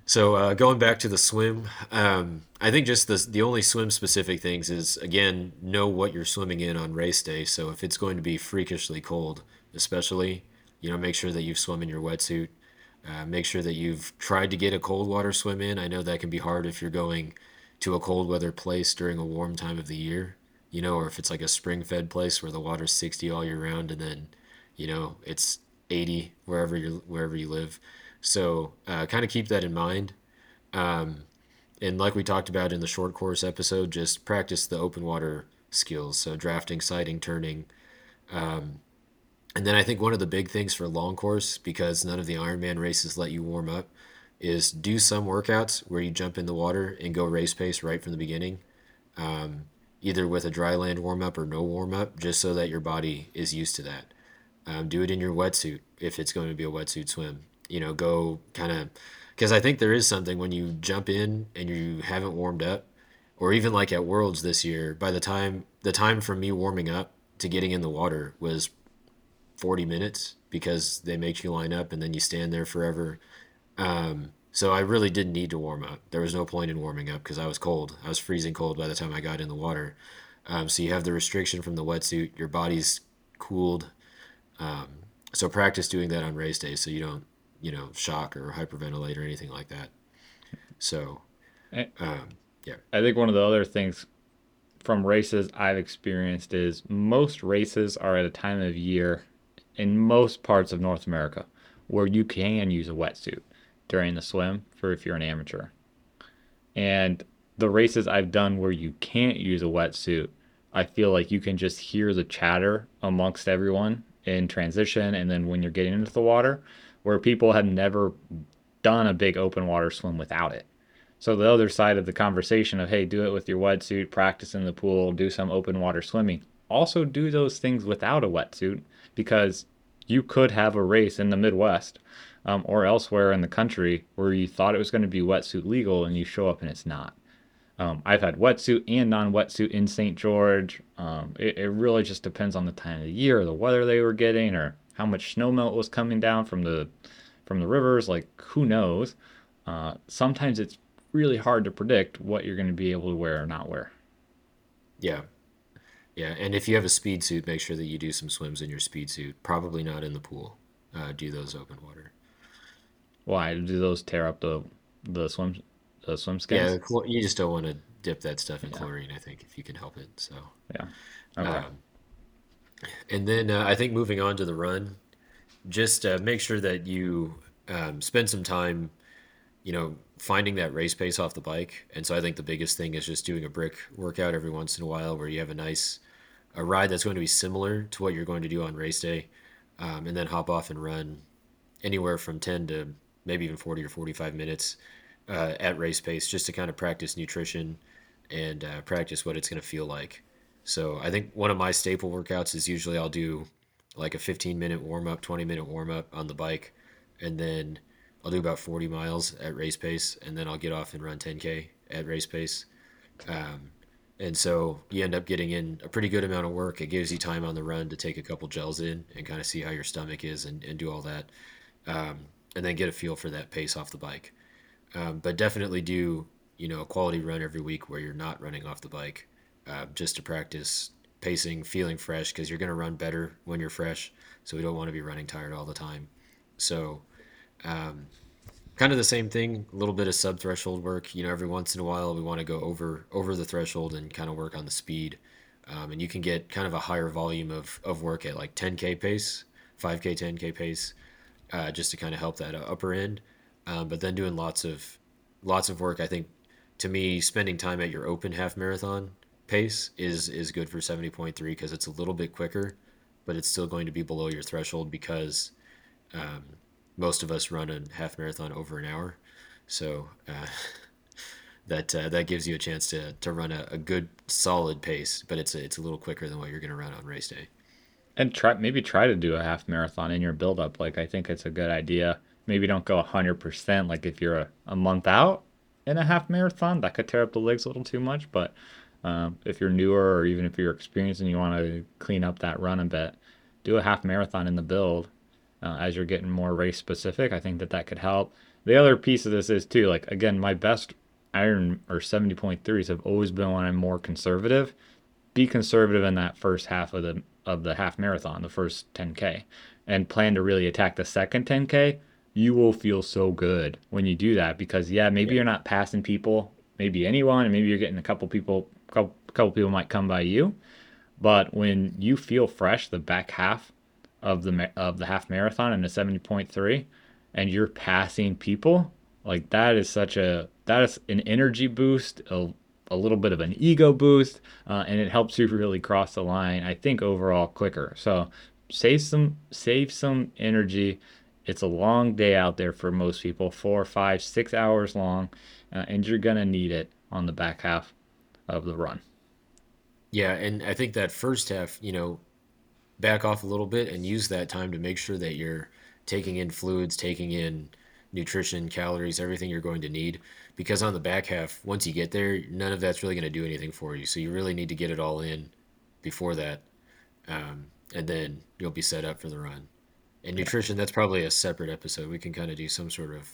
So uh, going back to the swim, um, I think just the the only swim specific things is again know what you're swimming in on race day. So if it's going to be freakishly cold, especially, you know, make sure that you've swum in your wetsuit. Uh, make sure that you've tried to get a cold water swim in. I know that can be hard if you're going to a cold weather place during a warm time of the year, you know, or if it's like a spring fed place where the water's 60 all year round and then, you know, it's 80 wherever you wherever you live. So uh, kind of keep that in mind. Um, and like we talked about in the short course episode, just practice the open water skills. So drafting, sighting, turning. And then I think one of the big things for long course, because none of the Ironman races let you warm up, is do some workouts where you jump in the water and go race pace right from the beginning, either with a dry land warm up or no warm up, just so that your body is used to that. Um, do it in your wetsuit if it's going to be a wetsuit swim. You know, go kind of because I think there is something when you jump in and you haven't warmed up, or even like at Worlds this year. By the time the time from me warming up to getting in the water was 40 minutes because they make you line up and then you stand there forever. Um, so I really didn't need to warm up. There was no point in warming up because I was cold. I was freezing cold by the time I got in the water. Um, so you have the restriction from the wetsuit. Your body's cooled. So practice doing that on race day so you don't, you know, shock or hyperventilate or anything like that. So um, yeah, I think one of the other things from races I've experienced is most races are at a time of year in most parts of North America where you can use a wetsuit during the swim for if you're an amateur. And the races I've done where you can't use a wetsuit, I feel like you can just hear the chatter amongst everyone in transition and then when you're getting into the water where people have never done a big open water swim without it. So the other side of the conversation of hey, do it with your wetsuit, practice in the pool, do some open water swimming. Also do those things without a wetsuit because you could have a race in the Midwest um, or elsewhere in the country where you thought it was going to be wetsuit legal and you show up and it's not. Um, I've had wetsuit and non-wetsuit in St. George. Um, it, it really just depends on the time of the year, the weather they were getting, or how much snow melt was coming down from the from the rivers. Like who knows? Uh, sometimes it's really hard to predict what you're going to be able to wear or not wear. yeah, yeah. And if you have a speed suit, make sure that you do some swims in your speed suit. Probably not in the pool. Uh, do those open water. Why do those tear up the the swim uh, swim Yeah, skins. you just don't want to dip that stuff in Yeah. chlorine, I think, if you can help it. So, Yeah. Okay. um, and then uh, I think moving on to the run, just uh, make sure that you um, spend some time, you know, finding that race pace off the bike. And so I think the biggest thing is just doing a brick workout every once in a while where you have a nice a ride that's going to be similar to what you're going to do on race day, um, and then hop off and run anywhere from 10 to maybe even 40 or 45 minutes uh, at race pace just to kind of practice nutrition and uh, practice what it's going to feel like. So I think one of my staple workouts is usually I'll do like a 15 minute warm up, 20 minute warm up on the bike, and then I'll do about 40 miles at race pace, and then I'll get off and run 10k at race pace. Um, and so you end up getting in a pretty good amount of work. It gives you time on the run to take a couple gels in and kind of see how your stomach is and, and do all that, um, and then get a feel for that pace off the bike. Um, but definitely do you know a quality run every week where you're not running off the bike, uh, just to practice pacing, feeling fresh because you're going to run better when you're fresh. So we don't want to be running tired all the time. So um, kind of the same thing, a little bit of sub threshold work. You know, every once in a while we want to go over over the threshold and kind of work on the speed. Um, and you can get kind of a higher volume of, of work at like 10k pace, 5k, 10k pace, uh, just to kind of help that upper end. Um, but then doing lots of lots of work. I think to me, spending time at your open half marathon pace is is good for 70.3 because it's a little bit quicker, but it's still going to be below your threshold because um, most of us run a half marathon over an hour. So uh, that uh, that gives you a chance to to run a, a good solid pace, but it's a, it's a little quicker than what you're going to run on race day. And try maybe try to do a half marathon in your build up. Like I think it's a good idea. Maybe don't go 100% like if you're a, a month out in a half marathon, that could tear up the legs a little too much, but um, if you're newer or even if you're experienced and you want to clean up that run a bit, do a half marathon in the build uh, as you're getting more race specific. I think that that could help. The other piece of this is too, like again, my best iron or 70.3s have always been when I'm more conservative. Be conservative in that first half of the of the half marathon, the first 10k, and plan to really attack the second 10k. You will feel so good when you do that because yeah, maybe Yeah. you're not passing people, maybe anyone, and maybe you're getting a couple people, couple, couple people might come by you, but when you feel fresh, the back half of the of the half marathon and the 70.3 and you're passing people like that is such a that is an energy boost a, a little bit of an ego boost uh, and it helps you really cross the line i think overall quicker. So save some save some energy. It's a long day out there for most people four five six hours long uh, and you're gonna need it on the back half of the run. Yeah, and I think that first half, you know, back off a little bit and use that time to make sure that you're taking in fluids, taking in nutrition, calories, everything you're going to need. Because on the back half, once you get there, none of that's really going to do anything for you. So you really need to get it all in before that, um, and then you'll be set up for the run. And nutrition, that's probably a separate episode. We can kind of do some sort of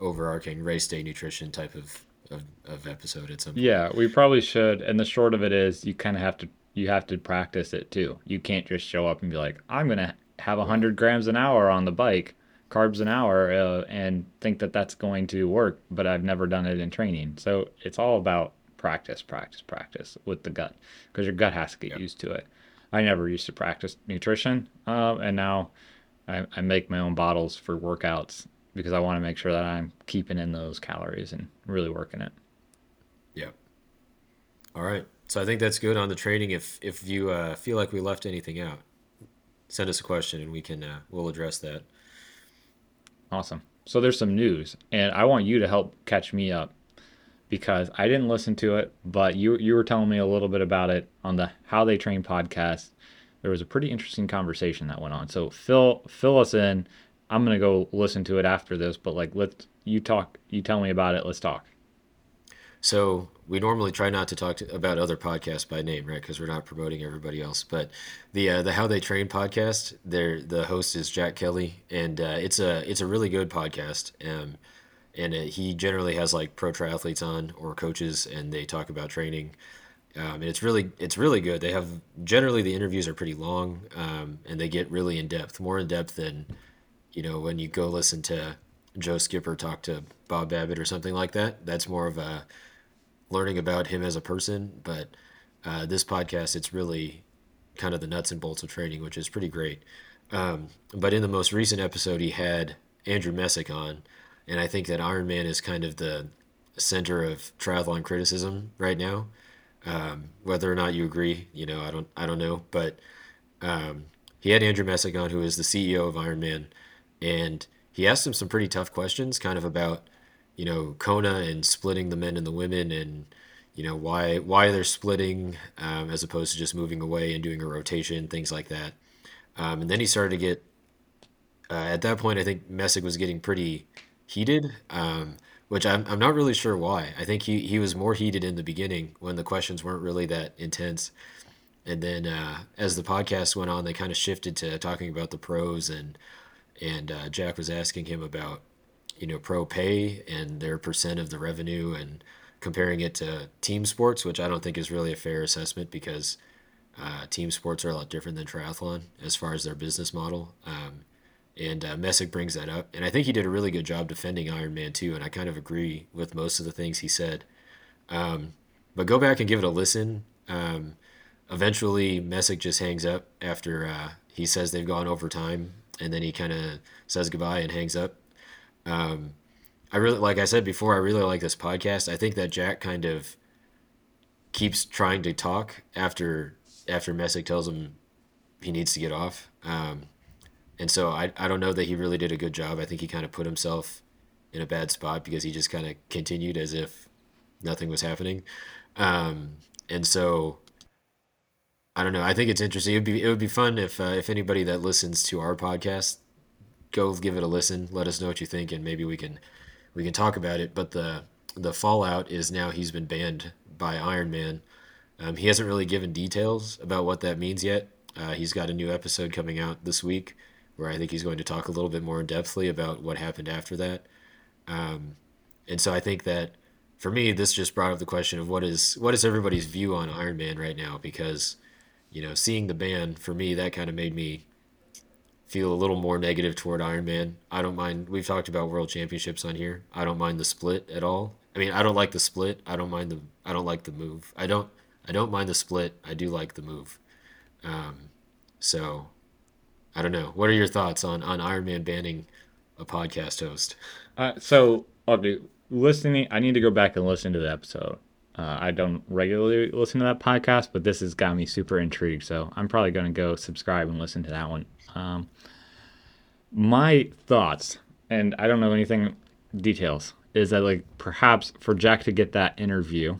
overarching race day nutrition type of, of, of episode at some point. Yeah, we probably should. And the short of it is, you kind of have to you have to practice it too. You can't just show up and be like, I'm gonna have a hundred grams an hour on the bike, carbs an hour, uh, and think that that's going to work. But I've never done it in training, so it's all about practice, practice, practice with the gut, because your gut has to get Yep. used to it. I never used to practice nutrition, um, and now I, I make my own bottles for workouts because I want to make sure that I'm keeping in those calories and really working it. Yep. All right. So I think that's good on the training. If if you uh, feel like we left anything out, send us a question and we can uh, we'll address that. Awesome. So there's some news, and I want you to help catch me up because I didn't listen to it, but you you were telling me a little bit about it on the How They Train podcast. There was a pretty interesting conversation that went on. So fill fill us in. I'm gonna go listen to it after this, but like let's you talk, you tell me about it. Let's talk. So we normally try not to talk to, about other podcasts by name, right? Because we're not promoting everybody else. But the uh, the How They Train podcast, there the host is Jack Kelly, and uh, it's a it's a really good podcast. Um, and it, he generally has like pro triathletes on or coaches, and they talk about training. Um, and it's really it's really good. They have generally the interviews are pretty long, um, and they get really in depth, more in depth than you know when you go listen to Joe Skipper talk to Bob Babbitt or something like that. That's more of a learning about him as a person. But uh, this podcast, it's really kind of the nuts and bolts of training, which is pretty great. Um, but in the most recent episode, he had Andrew Messick on, and I think that Ironman is kind of the center of triathlon criticism right now. Um, whether or not you agree, you know, I don't, I don't know, but um, he had Andrew Messick on, who is the CEO of Ironman, and he asked him some pretty tough questions, kind of about, you know, Kona and splitting the men and the women, and you know why why they're splitting um, as opposed to just moving away and doing a rotation, things like that. Um, and then he started to get. Uh, at that point, I think Messick was getting pretty heated. Um, which I'm, I'm not really sure why. I think he, he was more heated in the beginning when the questions weren't really that intense. And then uh, as the podcast went on, they kind of shifted to talking about the pros and and uh, Jack was asking him about you know pro pay and their percent of the revenue and comparing it to team sports, which I don't think is really a fair assessment because uh, team sports are a lot different than triathlon as far as their business model. Um, and uh, Messick brings that up, and I think he did a really good job defending Ironman too. And I kind of agree with most of the things he said. Um, but go back and give it a listen. Um, eventually, Messick just hangs up after uh, he says they've gone over time, and then he kind of says goodbye and hangs up. Um, I really, like I said before, I really like this podcast. I think that Jack kind of keeps trying to talk after after Messick tells him he needs to get off. Um, and so I, I don't know that he really did a good job. I think he kind of put himself in a bad spot because he just kind of continued as if nothing was happening. Um, and so I don't know. I think it's interesting. It'd be it would be fun if uh, if anybody that listens to our podcast go give it a listen. Let us know what you think, and maybe we can we can talk about it. But the the fallout is now he's been banned by Ironman. Um, he hasn't really given details about what that means yet. Uh, he's got a new episode coming out this week where I think he's going to talk a little bit more in depthly about what happened after that. Um, and so I think that for me, this just brought up the question of what is what is everybody's view on Ironman right now? Because you know, seeing the ban for me, that kind of made me feel a little more negative toward Ironman. I don't mind. We've talked about World Championships on here. I don't mind the split at all. I mean, I don't like the split. I don't mind the. I don't like the move. I don't. I don't mind the split. I do like the move. Um, so I don't know. What are your thoughts on on Ironman banning a podcast host? Uh, so okay, listening. I need to go back and listen to the episode. Uh, I don't regularly listen to that podcast, but this has got me super intrigued. So I'm probably going to go subscribe and listen to that one. Um, my thoughts, and I don't know anything details, is that like perhaps for Jack to get that interview,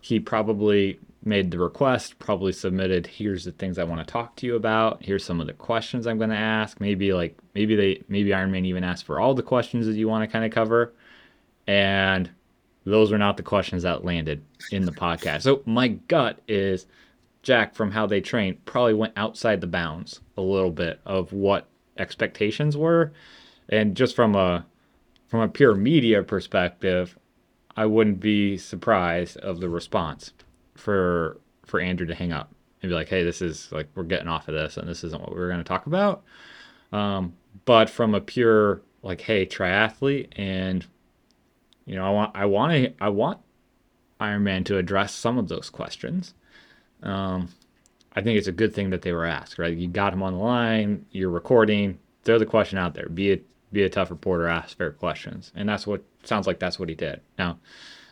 he probably made the request, probably submitted, here's the things I want to talk to you about. Here's some of the questions I'm going to ask. Maybe like maybe they maybe Ironman even asked for all the questions that you want to kind of cover. And those were not the questions that landed in the podcast. So my gut is Jack from how they train probably went outside the bounds a little bit of what expectations were. And just from a from a pure media perspective, I wouldn't be surprised of the response for for Andrew to hang up and be like, "Hey, this is like we're getting off of this, and this isn't what we are going to talk about." Um, but from a pure like, "Hey, triathlete," and you know, I want I want to I want Ironman to address some of those questions. Um, I think it's a good thing that they were asked, right? You got him on the line, you're recording, throw the question out there. Be a be a tough reporter, ask fair questions, and that's what sounds like. That's what he did. Now,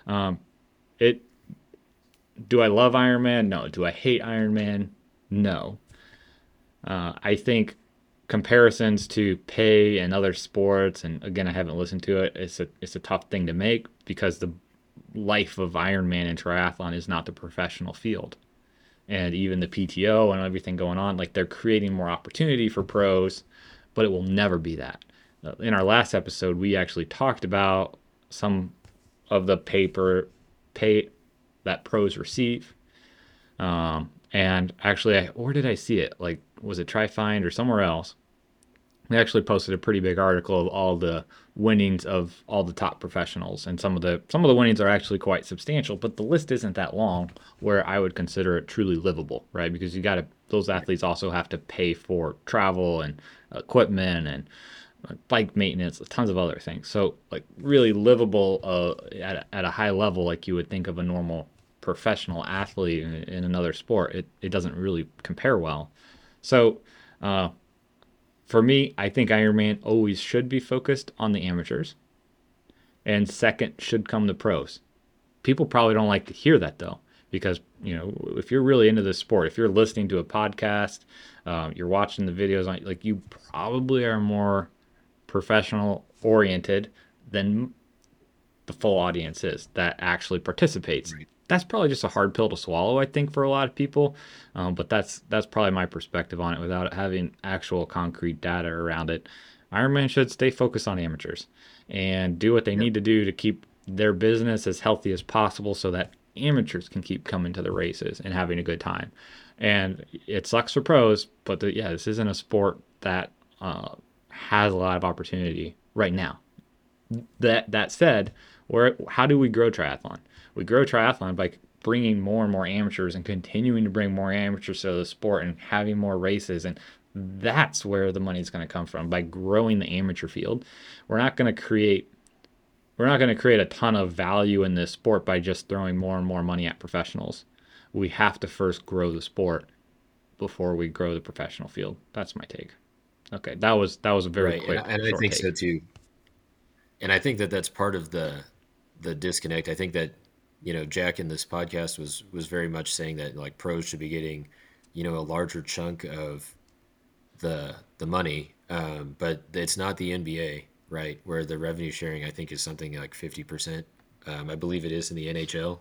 um, it do I love Ironman? No. Do I hate Ironman? No. Uh, I think comparisons to pay and other sports, and again, I haven't listened to it. It's a it's a tough thing to make because the life of Ironman and triathlon is not the professional field, and even the PTO and everything going on. Like they're creating more opportunity for pros, but it will never be that. Uh, in our last episode, we actually talked about some of the paper pay that pros receive. Um, and actually, I, where did I see it? Like, was it TriFind or somewhere else? They actually posted a pretty big article of all the winnings of all the top professionals, and some of the some of the winnings are actually quite substantial. But the list isn't that long, where I would consider it truly livable, right? Because you got to those athletes also have to pay for travel and equipment and bike maintenance, tons of other things. So like really livable uh, at, at a high level, like you would think of a normal professional athlete in, in another sport. It, it doesn't really compare well. So uh, for me, I think Ironman always should be focused on the amateurs. And second should come the pros. People probably don't like to hear that though, because you know if you're really into the sport, if you're listening to a podcast, um, you're watching the videos on, like you probably are more professional oriented than the full audience is that actually participates. Right. That's probably just a hard pill to swallow, I think, for a lot of people. Um, but that's that's probably my perspective on it, without having actual concrete data around it. Ironman should stay focused on amateurs and do what they yep. need to do to keep their business as healthy as possible, so that amateurs can keep coming to the races and having a good time. And it sucks for pros, but the, yeah, this isn't a sport that uh, has a lot of opportunity right now. That that said, where how do we grow triathlon? We grow triathlon by bringing more and more amateurs and continuing to bring more amateurs to the sport and having more races and that's where the money is going to come from by growing the amateur field. We're not going to create we're not going to create a ton of value in this sport by just throwing more and more money at professionals. We have to first grow the sport before we grow the professional field. That's my take. Okay, that was that was a very right. quick. And, and I think take. so too. And I think that that's part of the the disconnect. I think that you know Jack in this podcast was was very much saying that like pros should be getting you know a larger chunk of the the money, um, but it's not the NBA, right? Where the revenue sharing I think is something like fifty percent. Um, I believe it is in the NHL,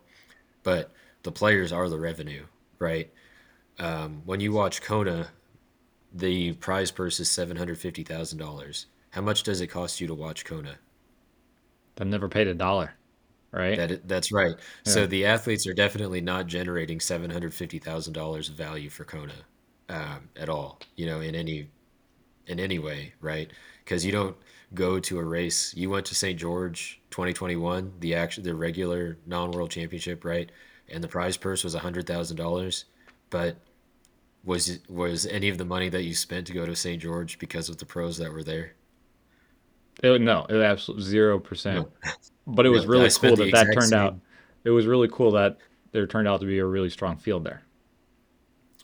but the players are the revenue, right? Um, when you watch Kona the prize purse is seven hundred fifty thousand dollars. How much does it cost you to watch Kona? I've never paid a dollar, right? That that's right. Yeah. So the athletes are definitely not generating seven hundred fifty thousand dollars of value for Kona um, at all. You know, in any in any way, right? Because you don't go to a race. You went to St. George 2021, the actual the regular non-world championship, right? And the prize purse was hundred thousand dollars, but was was any of the money that you spent to go to St. George because of the pros that were there? It, no, it was absolutely zero percent. But it was really cool that that turned same. out. It was really cool that there turned out to be a really strong field there.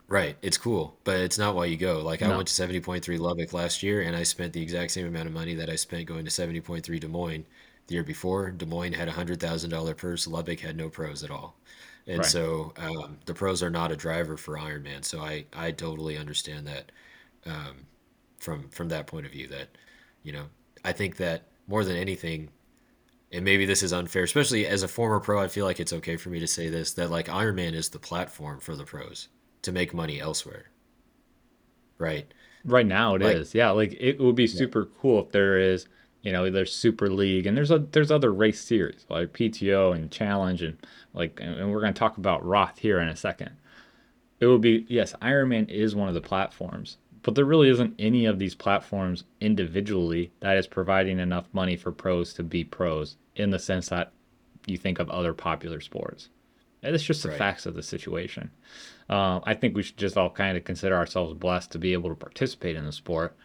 Right, it's cool, but it's not why you go. Like no. I went to seventy point three Lubbock last year, and I spent the exact same amount of money that I spent going to seventy point three Des Moines the year before. Des Moines had a hundred thousand dollar purse. Lubbock had no pros at all. And right. so um, the pros are not a driver for Ironman. So I, I totally understand that um, from from that point of view. That you know, I think that more than anything, and maybe this is unfair, especially as a former pro, I feel like it's okay for me to say this that like Ironman is the platform for the pros to make money elsewhere. Right. Right now it like, is. Yeah, like it would be super yeah. cool if there is you know there's super league and there's a there's other race series like pto and challenge and like and we're going to talk about roth here in a second it would be yes ironman is one of the platforms but there really isn't any of these platforms individually that is providing enough money for pros to be pros in the sense that you think of other popular sports and it's just the right. facts of the situation uh, i think we should just all kind of consider ourselves blessed to be able to participate in the sport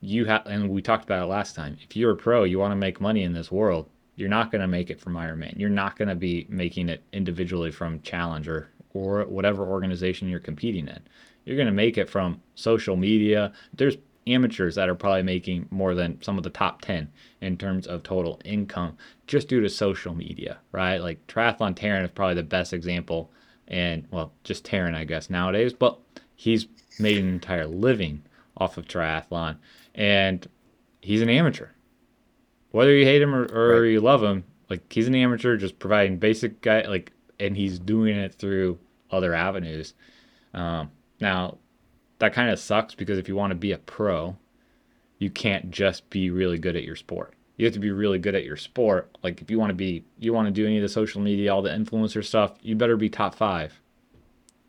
you have, and we talked about it last time. If you're a pro, you want to make money in this world. You're not going to make it from Ironman. You're not going to be making it individually from Challenger or whatever organization you're competing in. You're going to make it from social media. There's amateurs that are probably making more than some of the top 10 in terms of total income just due to social media, right? Like Triathlon Taren is probably the best example. And well, just Taren, I guess, nowadays, but he's made an entire living off of triathlon and he's an amateur. Whether you hate him or, or right. you love him, like he's an amateur, just providing basic guy like, and he's doing it through other avenues. Um, now, that kind of sucks because if you want to be a pro, you can't just be really good at your sport. You have to be really good at your sport. Like if you want to be, you want to do any of the social media, all the influencer stuff, you better be top five,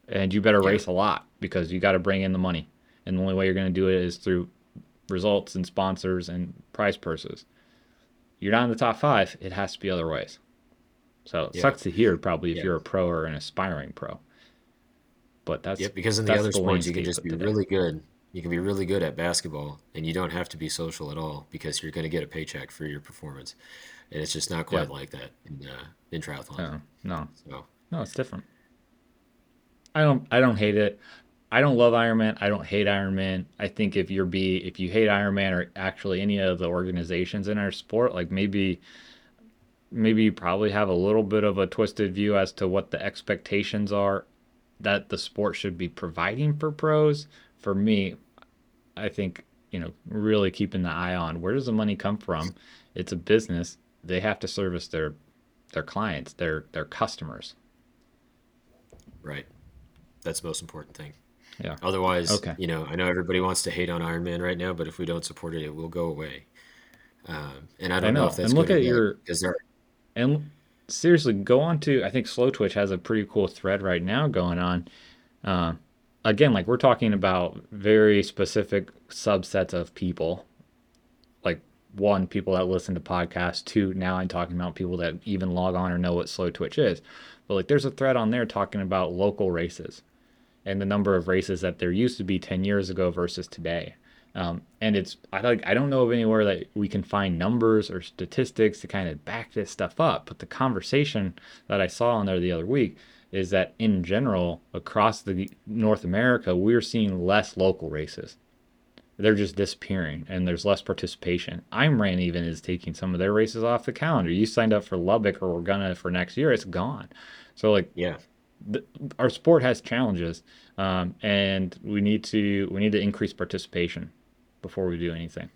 and you better yeah. race a lot because you got to bring in the money. And the only way you're going to do it is through results and sponsors and prize purses. You're not in the top five, it has to be other ways. So it yeah. sucks to hear probably if yeah. you're a pro or an aspiring pro. But that's yeah, because in the other sports you can just be today. really good You can be really good at basketball, and you don't have to be social at all because you're going to get a paycheck for your performance. And it's just not Yeah. quite like that in uh, in triathlon. Uh, no, So no, it's different. I don't I don't hate it. I don't love Ironman. I don't hate Ironman. I think if you're be if you hate Ironman or actually any of the organizations in our sport, like maybe maybe you probably have a little bit of a twisted view as to what the expectations are that the sport should be providing for pros. For me, I think, you know, really keeping the eye on where does the money come from? It's a business. They have to service their their clients, their their customers. right, that's the most important thing. Yeah. Otherwise, Okay. you know, I know everybody wants to hate on Ironman right now, but if we don't support it, it will go away. Um, and I I don't know if that's And look at your because there. and seriously, go on to I think Slowtwitch has a pretty cool thread right now going on. Uh, again, like we're talking about very specific subsets of people. Like one, people that listen to podcasts. Two, now I'm talking about people that even log on or know what Slowtwitch is. But like, there's a thread on there talking about local races and the number of races that there used to be 10 years ago versus today. Um, and it's I like I don't know of anywhere that we can find numbers or statistics to kind of back this stuff up. But the conversation that I saw on there the other week is that in general across the North America we're seeing less local races. They're just disappearing and there's less participation. Ironman even is taking some of their races off the calendar. You signed up for Lubbock or we're gonna for next year, it's gone. So like Yeah, the, our sport has challenges, um, and we need to we need to increase participation before we do anything.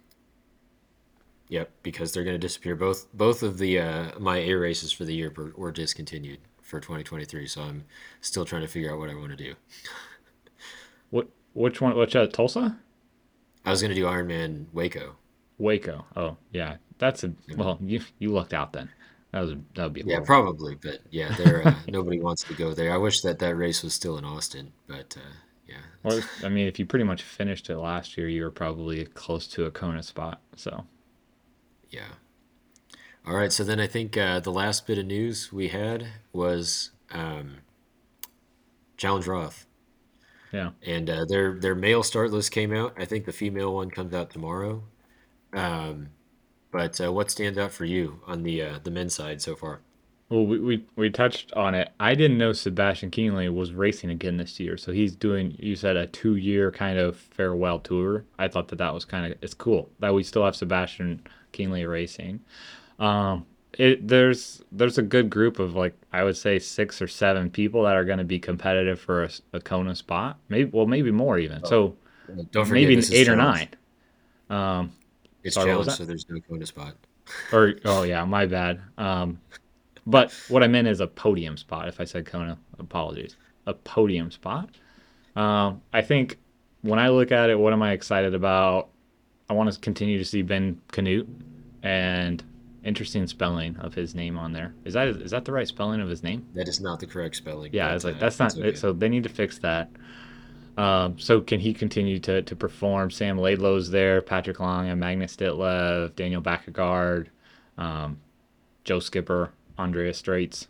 yep, because they're going to disappear. Both both of the uh, my A races for the year were, were discontinued for 2023, so I'm still trying to figure out what I want to do. What which one? Which uh, Tulsa? I was going to do Ironman Waco. Waco. Oh yeah, that's a well. You you lucked out then. That was that would be Yeah, horrible. probably, but yeah, there uh, nobody wants to go there. I wish that that race was still in Austin, but uh, yeah, Or I mean, if you pretty much finished it last year, you were probably close to a Kona spot. So yeah. All right, so then I think uh, the last bit of news we had was um, Challenge Roth, yeah, and uh, their their male start list came out. I think the female one comes out tomorrow. Um, but uh, what stands out for you on the uh, the men's side so far? Well, we, we we touched on it. I didn't know Sebastian Kienle was racing again this year. So he's doing, you said, a two year kind of farewell tour. I thought that that was kind of, it's cool that we still have Sebastian Kienle racing. Um, it there's there's a good group of like I would say six or seven people that are going to be competitive for a Kona spot. Maybe well maybe more even. So Uh, Don't forget, maybe eight or nine. Um, It's sorry, challenge, so there's no Kona spot. Or oh yeah, my bad. Um, but what I meant is a podium spot. If I said Kona, apologies. A podium spot. Um, I think when I look at it, what am I excited about? I want to continue to see Ben Kanute and interesting spelling of his name on there. Is that is that the right spelling of his name? That is not the correct spelling, Yeah, it's like uh, that's not okay. it. So they need to fix that. Um, so can he continue to, to perform? Sam Laidlow's there, Patrick Lange and Magnus Ditlev, Daniel Baekkegard, um, Joe Skipper, Andreas Dreitz.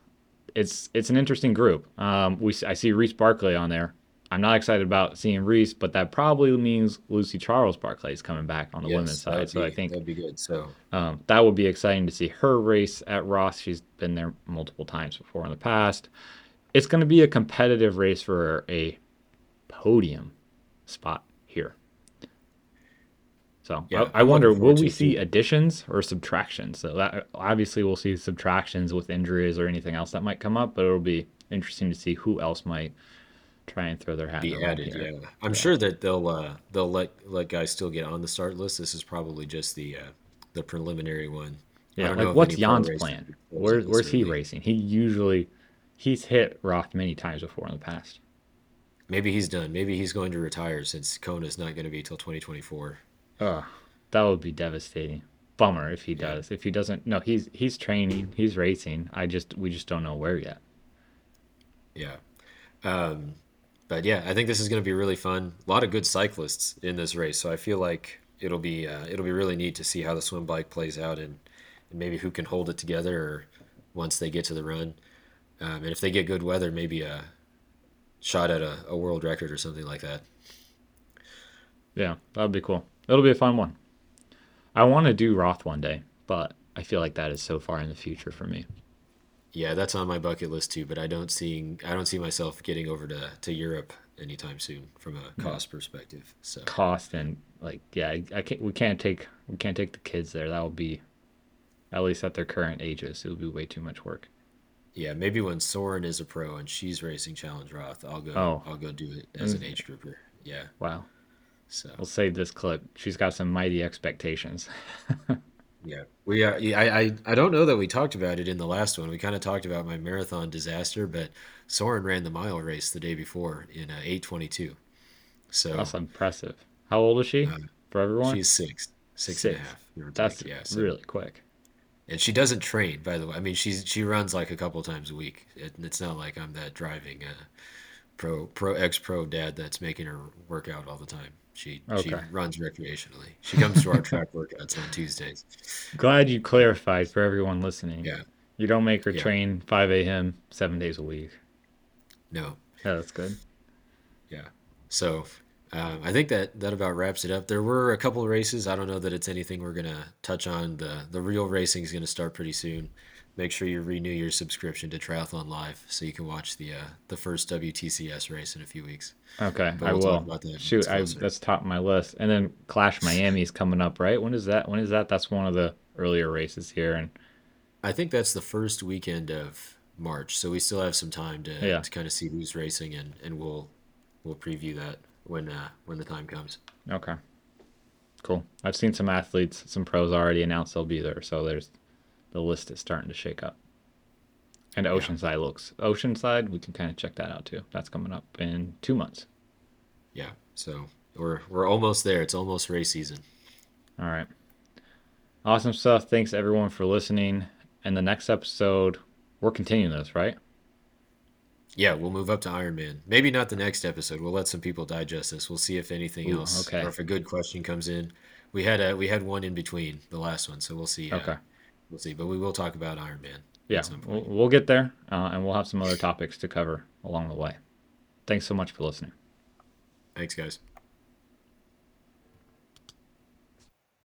It's it's an interesting group. Um, we I see Reece Barclay on there. I'm not excited about seeing Reece, but that probably means Lucy Charles-Barclay is coming back on the women's side. that'd So I think that'd be good. So um, that would be exciting to see her race at Roth. She's been there multiple times before in the past. It's going to be a competitive race for a podium spot here. So Yeah, I, I wonder, will we see additions or subtractions? So that obviously we'll see subtractions with injuries or anything else that might come up, but it'll be interesting to see who else might try and throw their hat in be added. Yeah, I'm Yeah. sure that they'll uh, they'll let let guys still get on the start list. This is probably just the uh, the preliminary one. Yeah, like what's Jan's plan? Where, where's he racing? He usually he's hit Roth many times before in the past. Maybe he's done. Maybe he's going to retire since Kona's not going to be till 2024. Ugh, that would be devastating. Bummer if he does. If he doesn't, no, he's he's training, he's racing. I just we just don't know where yet. yeah. Um, but yeah, I think this is going to be really fun. A lot of good cyclists in this race, so I feel like it'll be uh, it'll be really neat to see how the swim bike plays out and, and maybe who can hold it together or once they get to the run. Um, and if they get good weather, maybe a shot at a, a world record or something like that. Yeah, that'd be cool. It'll be a fun one. I want to do Roth one day, but I feel like that is so far in the future for me. Yeah, that's on my bucket list too, but I don't see I don't see myself getting over to, to Europe anytime soon from a cost perspective. So Cost and like, yeah, I, I can't. We can't take we can't take the kids there. That will be at least at their current ages. it'll be way too much work. yeah, maybe when Soren is a pro and she's racing Challenge Roth, I'll go Oh, I'll go do it as an mm, age grouper. Yeah. wow. So We'll save this clip. She's got some mighty expectations. yeah. We are. I, I I don't know that we talked about it in the last one. We kind of talked about my marathon disaster, but Soren ran the mile race the day before in uh, 822. So That's impressive. How old is she? uh, For everyone, she's six, six and a half, That's. Yeah. So really quick. And she doesn't train, by the way. I mean, she's she runs like a couple times a week. It, it's not like I'm that driving uh, pro pro ex pro dad that's making her work out all the time. She she runs recreationally. She comes to our track workouts on Tuesdays. Glad you clarified for everyone listening. Yeah, You don't make her yeah, train 5 a.m. seven days a week. no, Yeah, that's good. yeah. So um, I think that that about wraps it up. There were a couple of races. I don't know that it's anything we're gonna touch on. The the real racing is gonna start pretty soon. Make sure you renew your subscription to Triathlon Live so you can watch the uh, the first WTCS race in a few weeks. Okay, I we'll talk will. about that Shoot, I that's top of my list. And then Clash Miami is coming up, right? When is that? When is that? That's one of the earlier races here. And I think that's the first weekend of March, so we still have some time to, yeah, to kind of see who's racing, and, and we'll we'll preview that when uh, when the time comes. okay, cool. I've seen some athletes, some pros already announced they'll be there. So there's the list is starting to shake up. And Yeah, Oceanside looks Oceanside. We can kind of check that out too. That's coming up in two months. yeah. So we're we're almost there. It's almost race season. All right. Awesome stuff. Thanks everyone for listening. And the next episode, we're continuing this, right? Yeah, we'll move up to Ironman. Maybe not the next episode. We'll let some people digest this. We'll see if anything Ooh, else or if a good question comes in. We had a we had one in between the last one, so we'll see. Uh, Okay. We'll see. But we will talk about Ironman Yeah, at some we'll, we'll get there, uh, and we'll have some other topics to cover along the way. Thanks so much for listening. Thanks, guys.